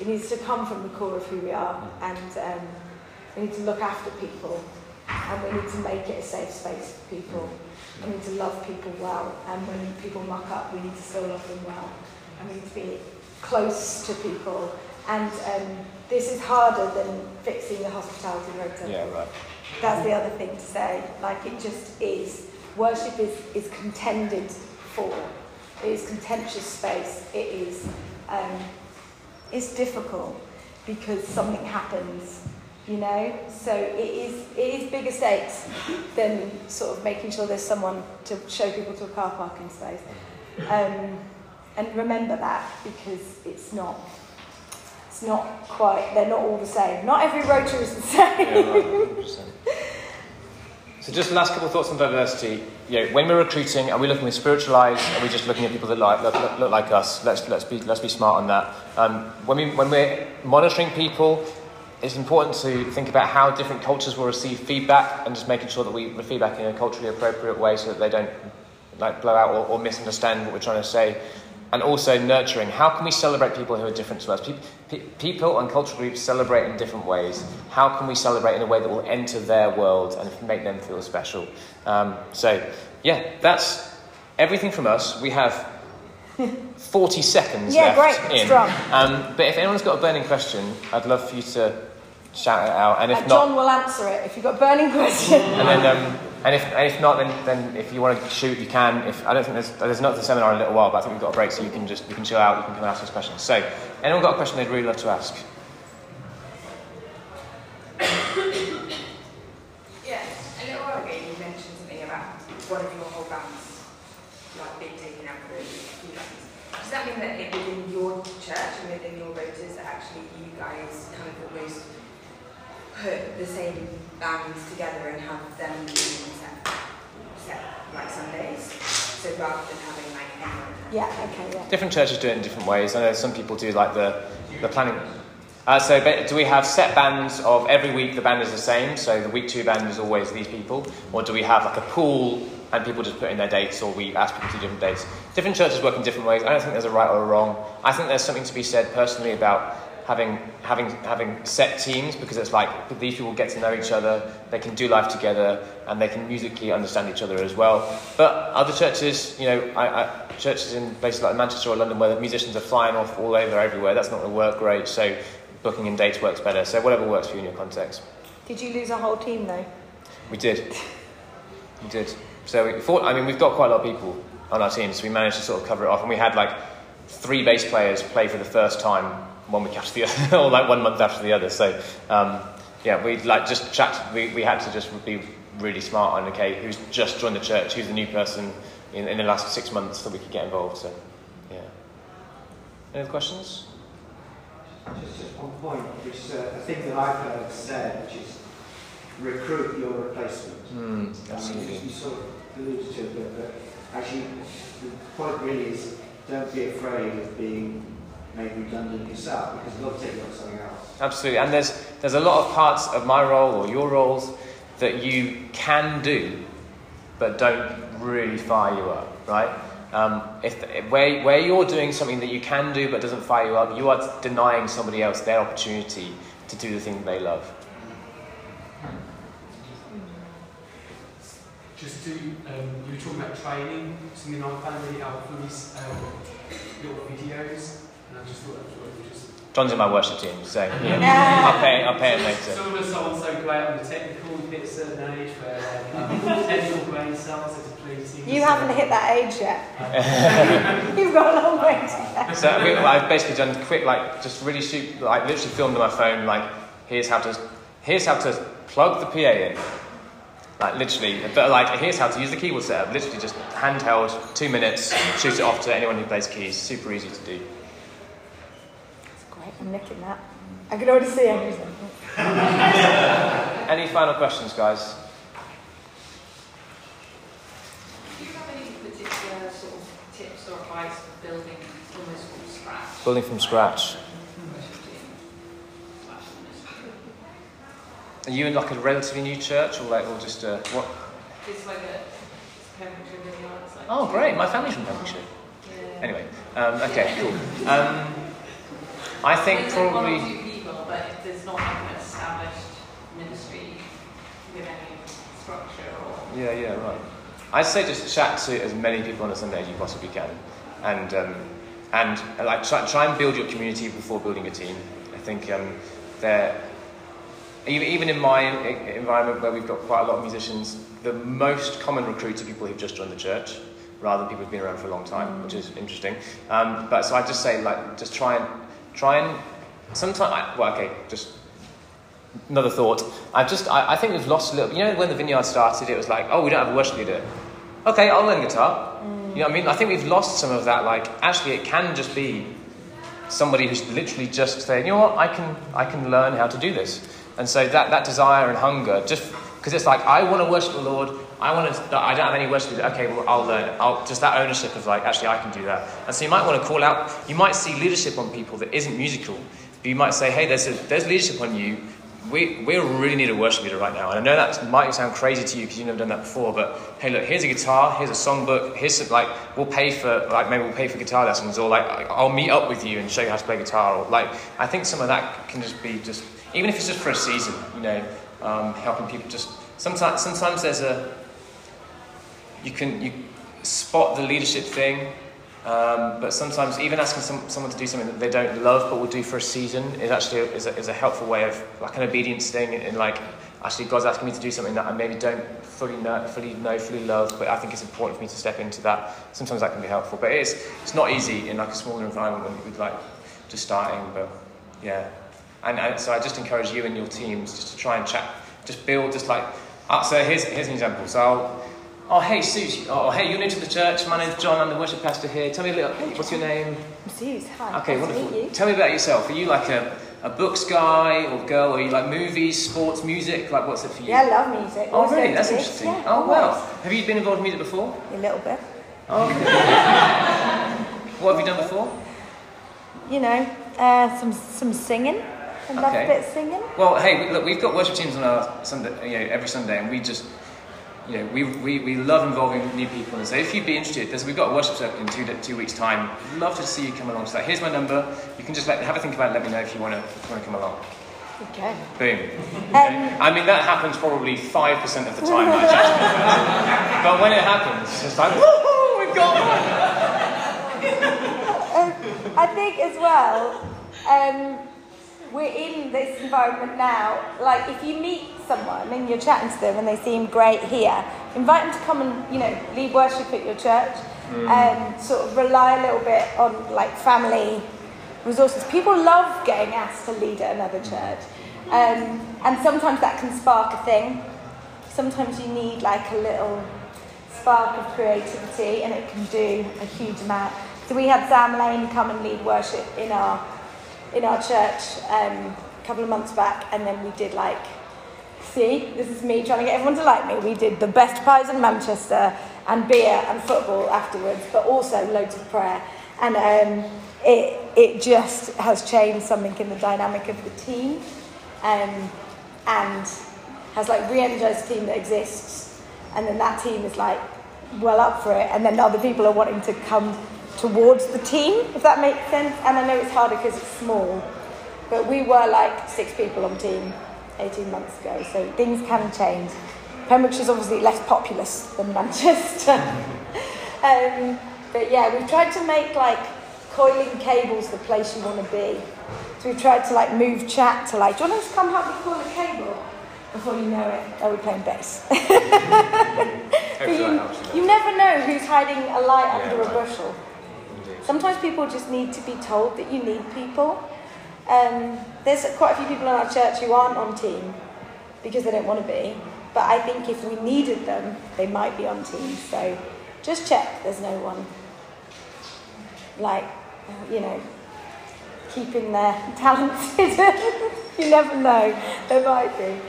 it needs to come from the core of who we are and um, we need to look after people and we need to make it a safe space for people. We need to love people well and when people muck up we need to still love them well need to be close to people and um, this is harder than fixing the hospitality rota. Yeah, right. That's the other thing to say. Like it just is. Worship is, is contended for. It is contentious space. It is um, it's difficult because something happens, you know. So it is it is bigger stakes than sort of making sure there's someone to show people to a car parking space. Um, and remember that because it's not it's not quite they're not all the same. Not every rota is the same. Yeah, right, So just last couple of thoughts on diversity. Know, when we're recruiting, are we looking with spiritual eyes? Are we just looking at people that look, look, look like us? Let's, let's, be, let's be smart on that. Um, when, we, when we're monitoring people, it's important to think about how different cultures will receive feedback and just making sure that we feedback in a culturally appropriate way so that they don't like blow out or, or misunderstand what we're trying to say and also nurturing. How can we celebrate people who are different to us? Pe- pe- people and cultural groups celebrate in different ways. How can we celebrate in a way that will enter their world and make them feel special? Um, so, yeah, that's everything from us. We have 40 seconds Yeah, left great, in. strong. Um, but if anyone's got a burning question, I'd love for you to shout it out. And if Uh, not, Jon will answer it if you've got a burning question. and then, um, and if, and if not, then, then if you want to shoot, you can. If I don't think there's there's not the seminar in a little while, but I think we've got a break, so you can just you can chill out. You can come and ask us questions. So, anyone got a question they'd really love to ask? Yeah, a little while ago you mentioned something about one of your whole bands like being taken out for a few bands. Does that mean that it, within your church and within your voters actually you guys kind of almost put the same bands together and have them being set, set like Sundays? So rather than having like anyone yeah, okay, yeah. Different churches do it in different ways. I know some people do like the the planning. Uh, so, do we have set bands of every week the band is the same? So the week two band is always these people, or do we have like a pool and people just put in their dates, or we ask people to do different dates? Different churches work in different ways. I don't think there's a right or a wrong. I think there's something to be said personally about having having having set teams because it's like these people get to know each other, they can do life together, and they can musically understand each other as well. But other churches, you know, I, I, churches in places like Manchester or London where the musicians are flying off all over everywhere, that's not going to work great. So booking in dates works better. So whatever works for you in your context. Did you lose a whole team though? We did. We did. So we thought, I mean, we've got quite a lot of people on our team, so we managed to sort of cover it off. And we had like three bass players play for the first time one week after the other, or like one month after the other. So um, yeah, we like just chat. We, we had to just be really smart on okay, who's just joined the church, who's the new person in, in the last six months that we could get involved. So yeah. Any other questions? Just, just one point, which is uh, a thing that I've heard said, which is recruit your replacement. Mm, I mean, absolutely. you, you sort of alluded to it, but, but actually the point really is don't be afraid of being made redundant yourself because they'll take you on something else. Absolutely, and there's there's a lot of parts of my role or your roles that you can do, but don't really fire you up, right? Um, if where where you're doing something that you can do but doesn't fire you up, you are denying somebody else their opportunity to do the thing they love. Just to, um, you were talking about training, something I found really helpful is um, your videos, John's in my worship team, so yeah, I'll pay I'll pay him later. Some of us aren't so great on the technical, we hit a certain age where um, technical brain cells are depleting. You haven't hit that age yet. You've got a long way to go. So I mean, I've basically done quick, like just really shoot, like literally filmed on my phone. Like here's how to, here's how to plug the PA in. Like literally, but like here's how to use the keyboard setup. Literally just handheld, two minutes, shoot it off to anyone who plays keys. Super easy to do. That's great. I'm nicking that. I can already see everything. Any final questions, guys? Do you have any particular sort of tips or advice for building almost from scratch? Building from scratch. Worship team slash ministry? Are you in like a relatively new church, or like, or just uh, what? It's like a it's Pembrokeshire really like Oh, great! My family's from Pembrokeshire. Yeah. Anyway, um, okay, cool. Um, I think There's like one or probably. two people, but if there's not like an established ministry with any structure or Yeah, yeah, right. I'd say just chat to as many people on a Sunday as you possibly can, and um, and uh, like try, try and build your community before building a team. I think um, there, even even in my environment where we've got quite a lot of musicians, the most common recruits are people who've just joined the church, rather than people who've been around for a long time, which is interesting. Um, but so I'd just say like just try and try and sometimes well okay just another thought. I just, I, I think we've lost a little. You know, when the vineyard started, it was like, oh, we don't have a worship leader. Okay, I'll learn guitar. You know what I mean? I think we've lost some of that. Like, actually, it can just be somebody who's literally just saying, you know what, I can, I can learn how to do this. And so that, that desire and hunger, just because it's like, I want to worship the Lord. I want to. I don't have any words worship leader. Okay, well, I'll learn. I'll just that ownership of like, actually, I can do that. And so you might want to call out. You might see leadership on people that isn't musical. But you might say, hey, there's a, there's leadership on you we, we really need a worship leader right now. And I know that might sound crazy to you because you've never done that before, but hey, look, here's a guitar, here's a songbook, here's some, like, we'll pay for, like, maybe we'll pay for guitar lessons, or like, I'll meet up with you and show you how to play guitar, or like, I think some of that can just be just, even if it's just for a season, you know, um, helping people just, sometimes, sometimes there's a, you can, you spot the leadership thing, um, but sometimes even asking some, someone to do something that they don't love but will do for a season is actually a, is, a, is a helpful way of like an obedience thing and like actually God's asking me to do something that I maybe don't fully know, fully know, fully love, but I think it's important for me to step into that. Sometimes that can be helpful, but it's it's not easy in like a smaller environment when you're like just starting. But yeah, and, and so I just encourage you and your teams just to try and chat, just build, just like. Uh, so here's here's an example. So I'll. Oh, hey, Suze. Oh, hey, you're new to the church. My name's Jon. I'm the worship pastor here. Tell me a little. What's your name? Zeus, hi. Okay, nice wonderful. meet you. Tell me about yourself. Are you like a, a books guy or girl? Or are you like movies, sports, music? Like, what's it for you? Yeah, I love music. Oh, Always really? That's interesting. Yeah, oh, wow. Have you been involved in music before? A little bit. What have you done before? You know, uh, some some singing. I love Okay. a bit of singing. Well, hey, look, we've got worship teams on our Sunday, you know, every Sunday, and we just you know, we, we, we love involving new people. And so if you'd be interested, there's, we've got a worship circle in two, two weeks' time. Love to see you come along to that. Here's my number. You can just let, have a think about it. Let me know if you want to want to come along. Okay. Boom. Okay. I mean, that happens probably 5% of the time I chat to. But when it happens, it's like, woohoo, we've got one! Um, I think as well, um, we're in this environment now. Like, if you meet someone and you're chatting to them and they seem great here, invite them to come and, you know, lead worship at your church. Um, sort of rely a little bit on like family resources. People love getting asked to lead at another church. Um, and sometimes that can spark a thing. Sometimes you need like a little spark of creativity and it can do a huge amount. So we had Sam Lane come and lead worship in our in our church um, a couple of months back and then we did like see, this is me trying to get everyone to like me. We did the best pies in Manchester and beer and football afterwards, but also loads of prayer. And um, it, it just has changed something in the dynamic of the team um, and has like re-energized the team that exists. And then that team is like well up for it. And then other people are wanting to come towards the team, if that makes sense. And I know it's harder because it's small, but we were like six people on team 18 months ago, so things can change. Pembrokeshire is obviously less populous than Manchester. um, but yeah, we've tried to make like coiling cables the place you want to be. So we've tried to like move chat to like, do you want us to come help me coil a cable? Before you know it, oh, we're playing bass. You, you never know who's hiding a light Yeah, under a right. bushel. Sometimes people just need to be told that you need people. Um, there's quite a few people in our church who aren't on team because they don't want to be. But I think if we needed them, they might be on team. So just check there's no one like, you know, keeping their talents hidden. you never know, there might be.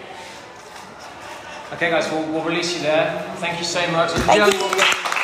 Okay, guys, we'll, we'll release you there. Thank you so much. Thank you.